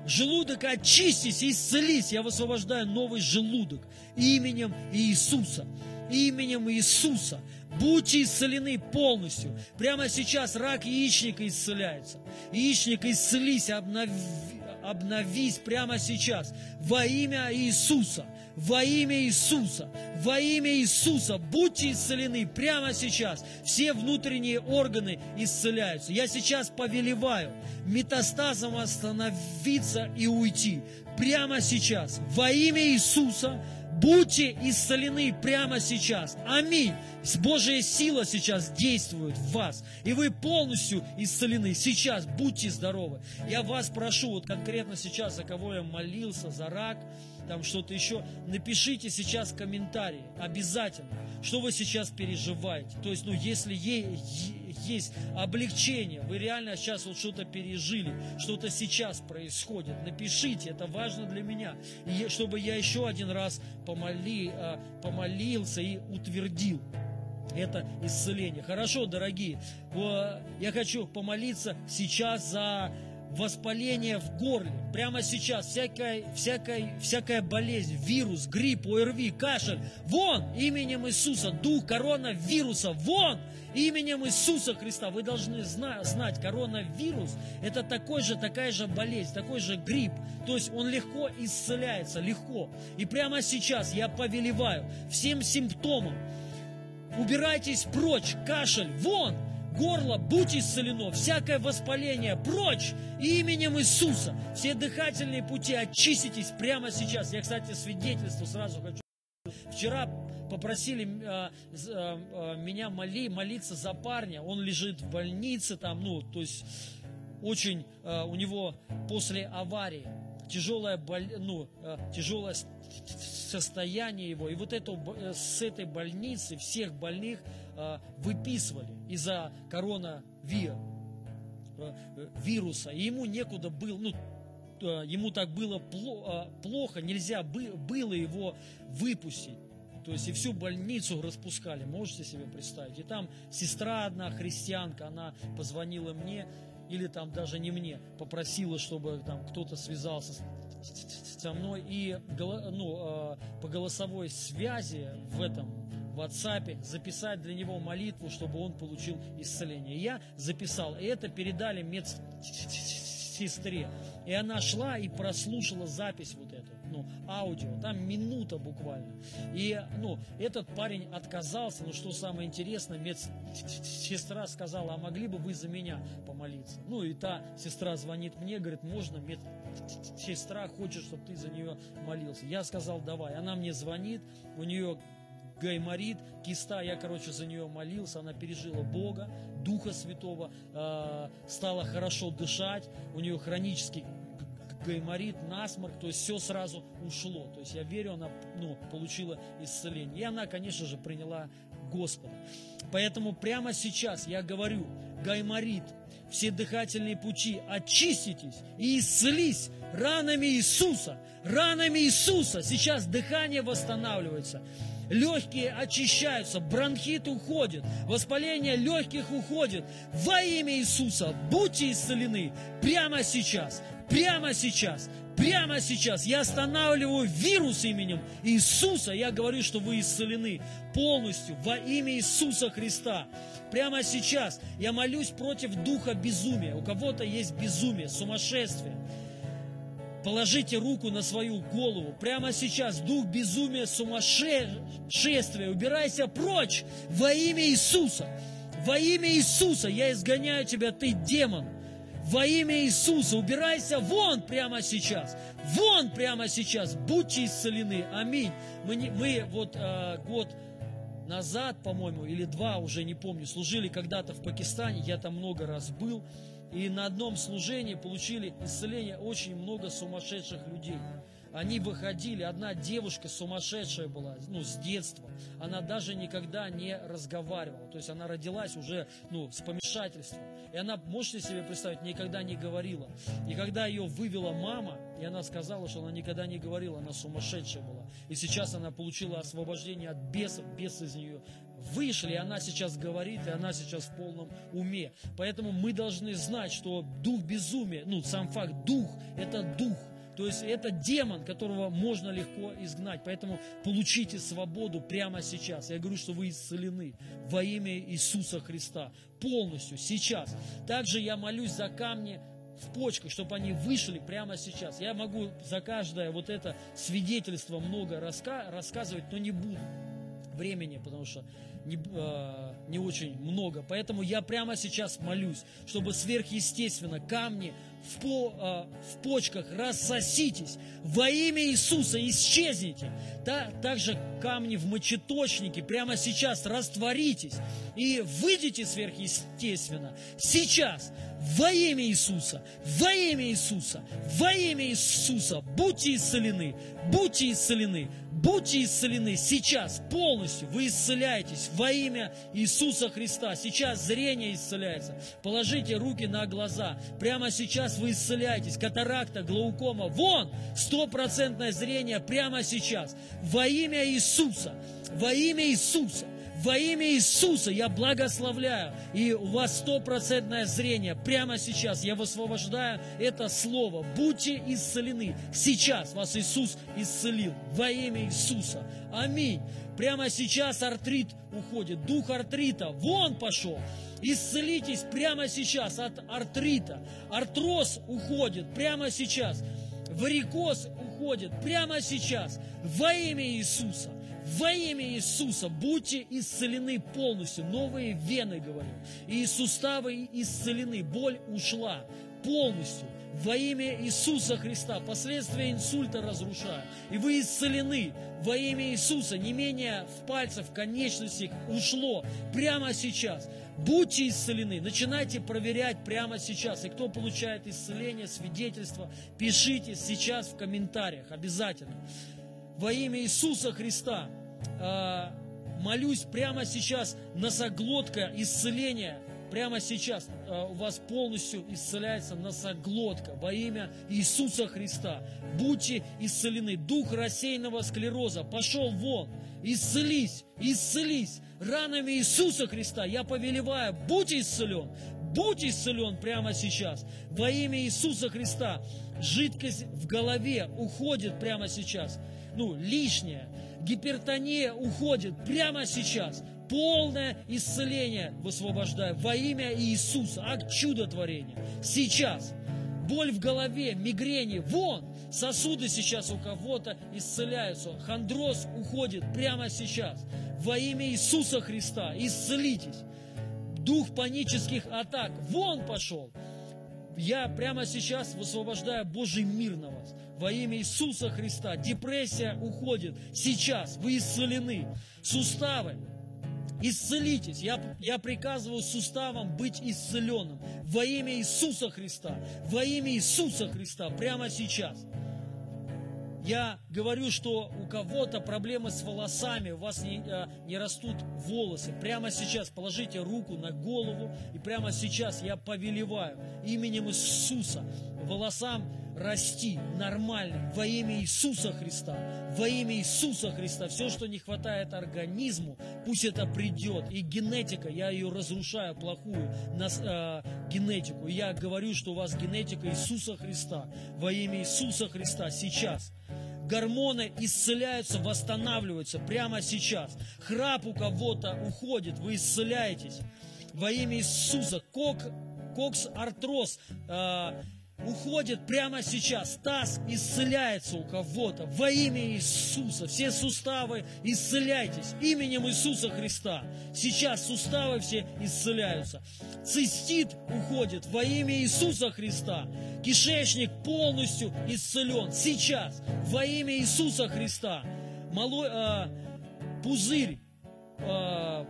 желудок очистись исцелись. Я высвобождаю новый желудок именем Иисуса. Именем Иисуса. Будьте исцелены полностью. Прямо сейчас рак яичника исцеляется. Яичник исцелись, обнови, обновись прямо сейчас. Во имя Иисуса во имя Иисуса, во имя Иисуса, будьте исцелены прямо сейчас. Все внутренние органы исцеляются. Я сейчас повелеваю метастазом остановиться и уйти. Прямо сейчас. Во имя Иисуса будьте исцелены прямо сейчас. Аминь. Божья сила сейчас действует в вас. И вы полностью исцелены. Сейчас будьте здоровы. Я вас прошу, вот конкретно сейчас, за кого я молился, за рак, там что-то еще, напишите сейчас комментарии, обязательно, что вы сейчас переживаете. То есть, ну, если есть облегчение, вы реально сейчас вот что-то пережили, что-то сейчас происходит, напишите, это важно для меня, и чтобы я еще один раз помоли, а, помолился и утвердил это исцеление. Хорошо, дорогие, я хочу помолиться сейчас за воспаление в горле. Прямо сейчас всякая, всякая, всякая болезнь, вирус, грипп, ОРВИ, кашель. Вон именем Иисуса, дух коронавируса. Вон именем Иисуса Христа. Вы должны зна- знать, коронавирус это такой же, такая же болезнь, такой же грипп. То есть он легко исцеляется, легко. И прямо сейчас я повелеваю всем симптомам, убирайтесь прочь, кашель, вон, горло, будь исцелено, всякое воспаление, прочь, именем Иисуса. Все дыхательные пути очиститесь прямо сейчас. Я, кстати, свидетельство сразу хочу. Вчера попросили э, э, меня моли, молиться за парня. Он лежит в больнице там, ну, то есть очень э, у него после аварии тяжелое, боль- ну, тяжелое состояние его. И вот эту, б- э, с этой больницы всех больных выписывали из-за коронавируса. вируса. И ему некуда было, ну, э, ему так было пло- э, плохо, нельзя бы- было его выпустить. То есть и всю больницу распускали, можете себе представить. И там сестра одна, христианка, она позвонила мне, или там даже не мне, попросила, чтобы там кто-то связался со мной. И ну, э, по голосовой связи в этом в WhatsApp записать для него молитву, чтобы он получил исцеление. Я записал, и это передали медсестре. И она шла и прослушала запись вот эту, ну, аудио, там минута буквально. И, ну, этот парень отказался, но что самое интересное, медсестра сказала, а могли бы вы за меня помолиться? Ну, и та сестра звонит мне, говорит, можно, медсестра хочет, чтобы ты за нее молился. Я сказал, давай. Она мне звонит, у нее гайморит, киста, я, короче, за нее молился, она пережила Бога, Духа Святого, э, стала хорошо дышать, у нее хронический гайморит, насморк, то есть все сразу ушло. То есть я верю, она ну, получила исцеление. И она, конечно же, приняла Господа. Поэтому прямо сейчас я говорю, гайморит, все дыхательные пути, очиститесь и исцелись ранами Иисуса, ранами Иисуса. Сейчас дыхание восстанавливается, легкие очищаются, бронхит уходит, воспаление легких уходит. Во имя Иисуса будьте исцелены прямо сейчас, прямо сейчас, прямо сейчас. Я останавливаю вирус именем Иисуса. Я говорю, что вы исцелены полностью во имя Иисуса Христа. Прямо сейчас я молюсь против духа безумия. У кого-то есть безумие, сумасшествие. Положите руку на свою голову. Прямо сейчас дух безумия, сумасшествия. Убирайся прочь во имя Иисуса. Во имя Иисуса я изгоняю тебя, ты демон. Во имя Иисуса убирайся вон прямо сейчас. Вон прямо сейчас. Будьте исцелены. Аминь. Мы, не- мы вот э, год назад, по-моему, или два, уже не помню, служили когда-то в Пакистане. Я там много раз был. И на одном служении получили исцеление очень много сумасшедших людей. Они выходили, одна девушка сумасшедшая была, ну, с детства. Она даже никогда не разговаривала. То есть она родилась уже, ну, с помешательством. И она, можете себе представить, никогда не говорила. И когда ее вывела мама, и она сказала, что она никогда не говорила, она сумасшедшая была. И сейчас она получила освобождение от бесов, бесы из нее вышли, и она сейчас говорит, и она сейчас в полном уме. Поэтому мы должны знать, что дух безумия, ну, сам факт, дух – это дух. То есть это демон, которого можно легко изгнать. Поэтому получите свободу прямо сейчас. Я говорю, что вы исцелены во имя Иисуса Христа. Полностью, сейчас. Также я молюсь за камни в почках, чтобы они вышли прямо сейчас. Я могу за каждое вот это свидетельство много раска- рассказывать, но не буду времени, потому что не, э, не очень много. Поэтому я прямо сейчас молюсь, чтобы сверхъестественно камни в, по, э, в почках рассоситесь. Во имя Иисуса исчезните. Та, также камни в мочеточнике прямо сейчас растворитесь и выйдите сверхъестественно. Сейчас во имя Иисуса, во имя Иисуса, во имя Иисуса будьте исцелены, будьте исцелены, будьте исцелены сейчас полностью. Вы исцеляетесь во имя Иисуса Христа. Сейчас зрение исцеляется. Положите руки на глаза. Прямо сейчас вы исцеляетесь. Катаракта, глаукома. Вон! Стопроцентное зрение прямо сейчас. Во имя Иисуса. Во имя Иисуса. Во имя Иисуса я благословляю. И у вас стопроцентное зрение. Прямо сейчас я высвобождаю это слово. Будьте исцелены. Сейчас вас Иисус исцелил. Во имя Иисуса. Аминь. Прямо сейчас артрит уходит. Дух артрита вон пошел. Исцелитесь прямо сейчас от артрита. Артроз уходит прямо сейчас. Варикоз уходит прямо сейчас. Во имя Иисуса. Во имя Иисуса будьте исцелены полностью. Новые вены, говорю. И суставы исцелены. Боль ушла полностью. Во имя Иисуса Христа. Последствия инсульта разрушаю. И вы исцелены. Во имя Иисуса. Не менее в пальцах, в конечностях ушло. Прямо сейчас. Будьте исцелены. Начинайте проверять прямо сейчас. И кто получает исцеление, свидетельство, пишите сейчас в комментариях. Обязательно. Во имя Иисуса Христа э, молюсь прямо сейчас носоглотка исцеления. Прямо сейчас э, у вас полностью исцеляется носоглотка во имя Иисуса Христа. Будьте исцелены. Дух рассеянного склероза пошел вон. Исцелись, исцелись. Ранами Иисуса Христа я повелеваю, будь исцелен, будь исцелен прямо сейчас. Во имя Иисуса Христа жидкость в голове уходит прямо сейчас. Ну, лишняя гипертония уходит прямо сейчас. Полное исцеление высвобождаю во имя Иисуса. Акт чудотворения. Сейчас. Боль в голове, мигрени, вон, сосуды сейчас у кого-то исцеляются. Хондроз уходит прямо сейчас. Во имя Иисуса Христа исцелитесь. Дух панических атак, вон пошел. Я прямо сейчас высвобождаю Божий мир на вас. Во имя Иисуса Христа. Депрессия уходит. Сейчас вы исцелены. Суставы. Исцелитесь. Я, я приказываю суставам быть исцеленным. Во имя Иисуса Христа. Во имя Иисуса Христа. Прямо сейчас. Я говорю, что у кого-то проблемы с волосами, у вас не, э, не растут волосы. Прямо сейчас положите руку на голову, и прямо сейчас я повелеваю именем Иисуса волосам расти нормально во имя Иисуса Христа. Во имя Иисуса Христа. Все, что не хватает организму, пусть это придет. И генетика, я ее разрушаю, плохую на, э, генетику. я говорю, что у вас генетика Иисуса Христа. Во имя Иисуса Христа сейчас гормоны исцеляются, восстанавливаются прямо сейчас. Храп у кого-то уходит, вы исцеляетесь. Во имя Иисуса. Кок, кокс-артроз, э, уходит прямо сейчас. Таз исцеляется у кого-то во имя Иисуса. Все суставы исцеляйтесь именем Иисуса Христа. Сейчас суставы все исцеляются. Цистит уходит во имя Иисуса Христа. Кишечник полностью исцелен. Сейчас во имя Иисуса Христа. Мало, э, пузырь. Э,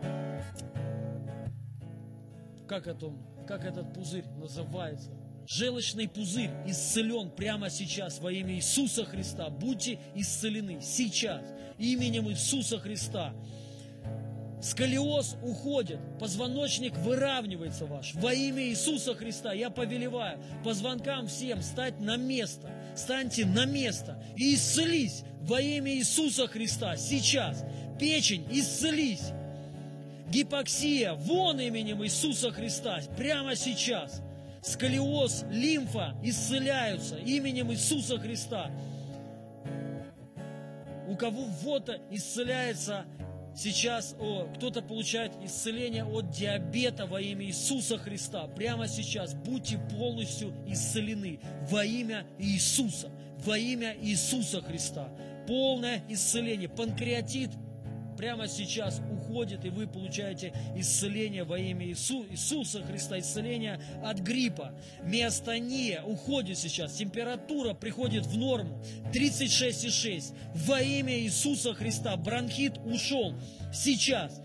как, это, как этот пузырь называется? Желчный пузырь исцелен прямо сейчас во имя Иисуса Христа. Будьте исцелены сейчас именем Иисуса Христа. Сколиоз уходит, позвоночник выравнивается ваш. Во имя Иисуса Христа я повелеваю позвонкам всем стать на место. Станьте на место и исцелись во имя Иисуса Христа сейчас. Печень, исцелись. Гипоксия, вон именем Иисуса Христа, прямо сейчас – сколиоз, лимфа исцеляются именем Иисуса Христа. У кого-то исцеляется сейчас, о, кто-то получает исцеление от диабета во имя Иисуса Христа. Прямо сейчас будьте полностью исцелены во имя Иисуса, во имя Иисуса Христа. Полное исцеление. Панкреатит прямо сейчас уходит, и вы получаете исцеление во имя Иису, Иисуса Христа, исцеление от гриппа. Миостония уходит сейчас, температура приходит в норму, 36,6. Во имя Иисуса Христа бронхит ушел сейчас.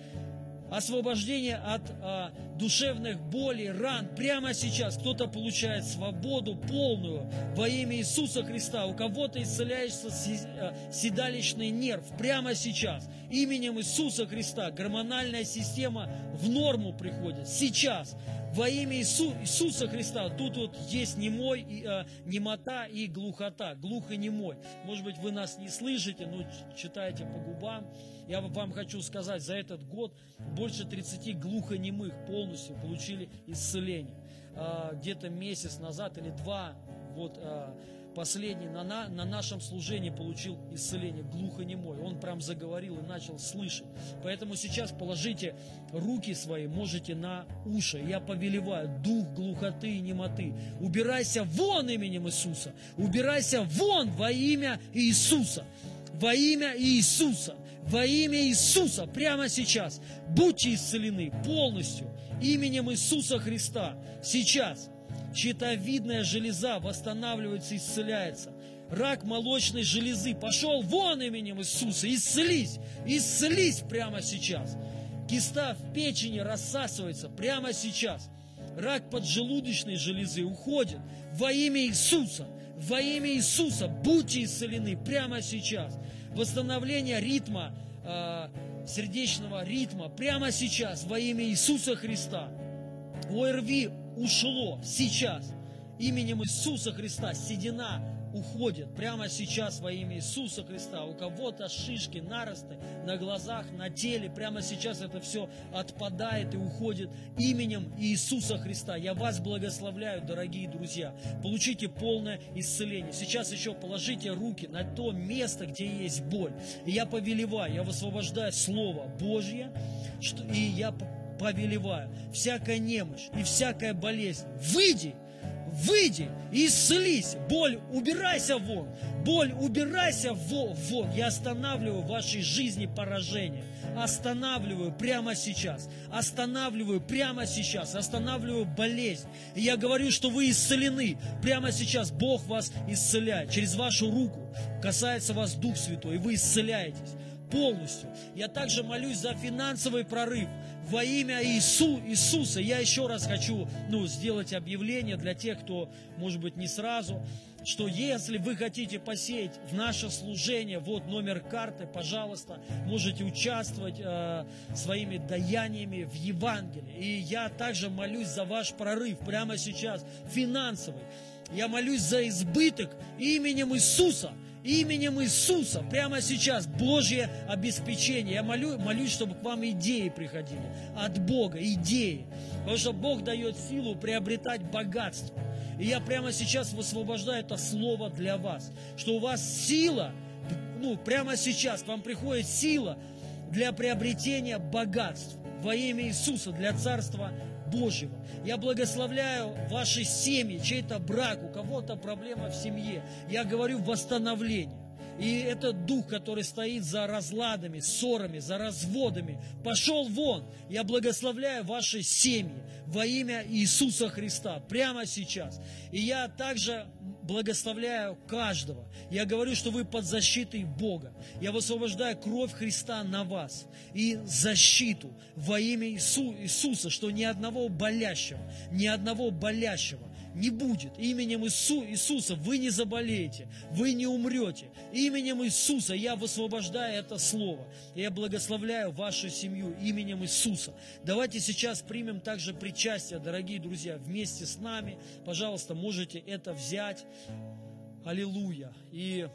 Освобождение от а, душевных болей, ран. Прямо сейчас кто-то получает свободу полную во имя Иисуса Христа. У кого-то исцеляется э, седалищный нерв. Прямо сейчас. Именем Иисуса Христа гормональная система в норму приходит. Сейчас во имя Иису, Иисуса Христа. Тут вот есть немой, э, немота и глухота, глухонемой. Может быть, вы нас не слышите, но читаете по губам. Я вам хочу сказать, за этот год больше 30 глухонемых полностью получили исцеление. Э, где-то месяц назад или два, вот э, последний на, на, на нашем служении получил исцеление, глухонемой. Он прям заговорил и начал слышать. Поэтому сейчас положите руки свои, можете на уши. Я повелеваю дух глухоты и немоты. Убирайся вон именем Иисуса. Убирайся вон во имя Иисуса. Во имя Иисуса. Во имя Иисуса. Прямо сейчас. Будьте исцелены полностью именем Иисуса Христа. Сейчас щитовидная железа восстанавливается, исцеляется. Рак молочной железы пошел вон именем Иисуса, исцелись, исцелись прямо сейчас. Киста в печени рассасывается прямо сейчас. Рак поджелудочной железы уходит во имя Иисуса. Во имя Иисуса будьте исцелены прямо сейчас. Восстановление ритма, э, сердечного ритма прямо сейчас во имя Иисуса Христа. ОРВИ ушло сейчас. Именем Иисуса Христа седина уходит прямо сейчас во имя Иисуса Христа. У кого-то шишки, наросты на глазах, на теле. Прямо сейчас это все отпадает и уходит именем Иисуса Христа. Я вас благословляю, дорогие друзья. Получите полное исцеление. Сейчас еще положите руки на то место, где есть боль. И я повелеваю, я высвобождаю Слово Божье, и я повелеваю, всякая немощь и всякая болезнь, выйди, выйди исцелись. Боль, убирайся вон. Боль, убирайся вон. вон. Я останавливаю в вашей жизни поражение. Останавливаю прямо сейчас. Останавливаю прямо сейчас. Останавливаю болезнь. И я говорю, что вы исцелены. Прямо сейчас Бог вас исцеляет. Через вашу руку касается вас Дух Святой, и вы исцеляетесь полностью. Я также молюсь за финансовый прорыв во имя Иису, Иисуса. Я еще раз хочу ну, сделать объявление для тех, кто, может быть, не сразу, что если вы хотите посеять в наше служение, вот номер карты, пожалуйста, можете участвовать э, своими даяниями в Евангелии. И я также молюсь за ваш прорыв прямо сейчас, финансовый. Я молюсь за избыток именем Иисуса – именем Иисуса прямо сейчас Божье обеспечение. Я молю, молюсь, чтобы к вам идеи приходили от Бога, идеи. Потому что Бог дает силу приобретать богатство. И я прямо сейчас высвобождаю это слово для вас, что у вас сила, ну, прямо сейчас вам приходит сила для приобретения богатств во имя Иисуса, для Царства Божьего. Я благословляю ваши семьи, чей-то брак, у кого-то проблема в семье. Я говорю восстановление. И этот дух, который стоит за разладами, ссорами, за разводами, пошел вон. Я благословляю ваши семьи во имя Иисуса Христа прямо сейчас. И я также благословляю каждого. Я говорю, что вы под защитой Бога. Я высвобождаю кровь Христа на вас и защиту во имя Иису, Иисуса, что ни одного болящего, ни одного болящего не будет. Именем Иису, Иисуса вы не заболеете, вы не умрете. Именем Иисуса я высвобождаю это слово. Я благословляю вашу семью именем Иисуса. Давайте сейчас примем также причастие, дорогие друзья, вместе с нами. Пожалуйста, можете это взять. Аллилуйя. И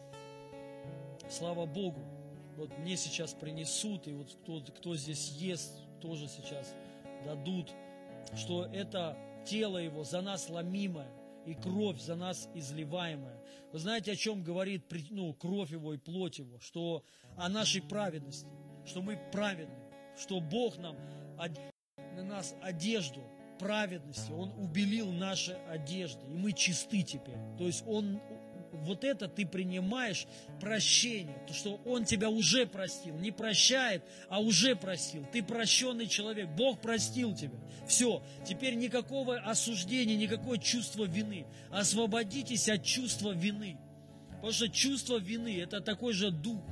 слава Богу, вот мне сейчас принесут, и вот кто, кто здесь ест, тоже сейчас дадут, что это тело Его за нас ломимое, и кровь за нас изливаемая. Вы знаете, о чем говорит ну, кровь Его и плоть Его? Что о нашей праведности, что мы праведны, что Бог нам на нас одежду праведности, Он убелил наши одежды, и мы чисты теперь. То есть Он вот это ты принимаешь прощение, то, что Он тебя уже простил, не прощает, а уже простил. Ты прощенный человек, Бог простил тебя. Все, теперь никакого осуждения, никакого чувства вины. Освободитесь от чувства вины. Потому что чувство вины – это такой же дух.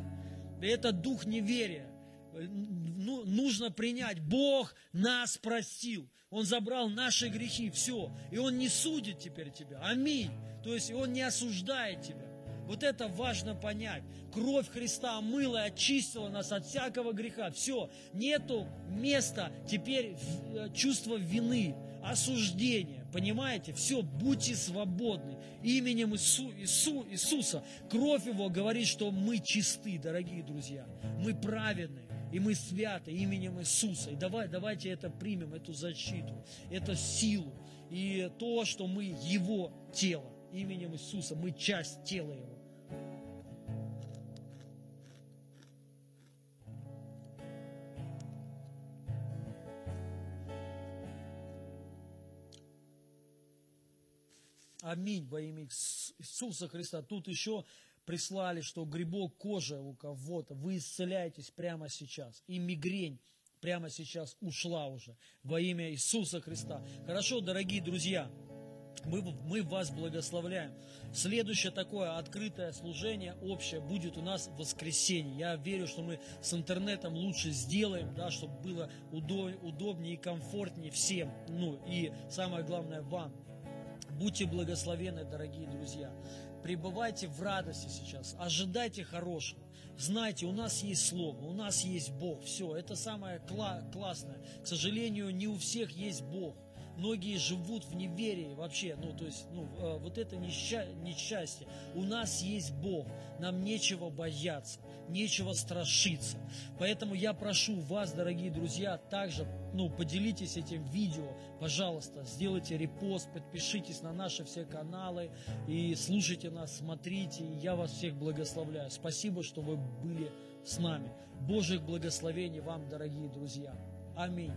Это дух неверия. ну, нужно принять. Бог нас простил. Он забрал наши грехи, все. И Он не судит теперь тебя. Аминь. То есть Он не осуждает тебя. Вот это важно понять. Кровь Христа омыла и очистила нас от всякого греха. Все, нету места теперь э, чувства вины, осуждения. Понимаете? Все, будьте свободны. Именем Иису, Иису, Иисуса. Кровь Его говорит, что мы чисты, дорогие друзья. Мы праведны. И мы святы именем Иисуса. И давай, давайте это примем, эту защиту, эту силу. И то, что мы Его тело именем Иисуса. Мы часть тела Его. Аминь во имя Иисуса Христа. Тут еще прислали, что грибок кожи у кого-то. Вы исцеляетесь прямо сейчас. И мигрень прямо сейчас ушла уже во имя Иисуса Христа. Хорошо, дорогие друзья, мы, мы вас благословляем. Следующее такое открытое служение общее будет у нас в воскресенье. Я верю, что мы с интернетом лучше сделаем, да, чтобы было удобнее и комфортнее всем. Ну и самое главное вам. Будьте благословены, дорогие друзья. Пребывайте в радости сейчас, ожидайте хорошего. Знайте, у нас есть Слово, у нас есть Бог. Все, это самое кла- классное. К сожалению, не у всех есть Бог многие живут в неверии вообще, ну, то есть, ну, э, вот это несчастье. У нас есть Бог, нам нечего бояться, нечего страшиться. Поэтому я прошу вас, дорогие друзья, также, ну, поделитесь этим видео, пожалуйста, сделайте репост, подпишитесь на наши все каналы и слушайте нас, смотрите, я вас всех благословляю. Спасибо, что вы были с нами. Божьих благословений вам, дорогие друзья. Аминь.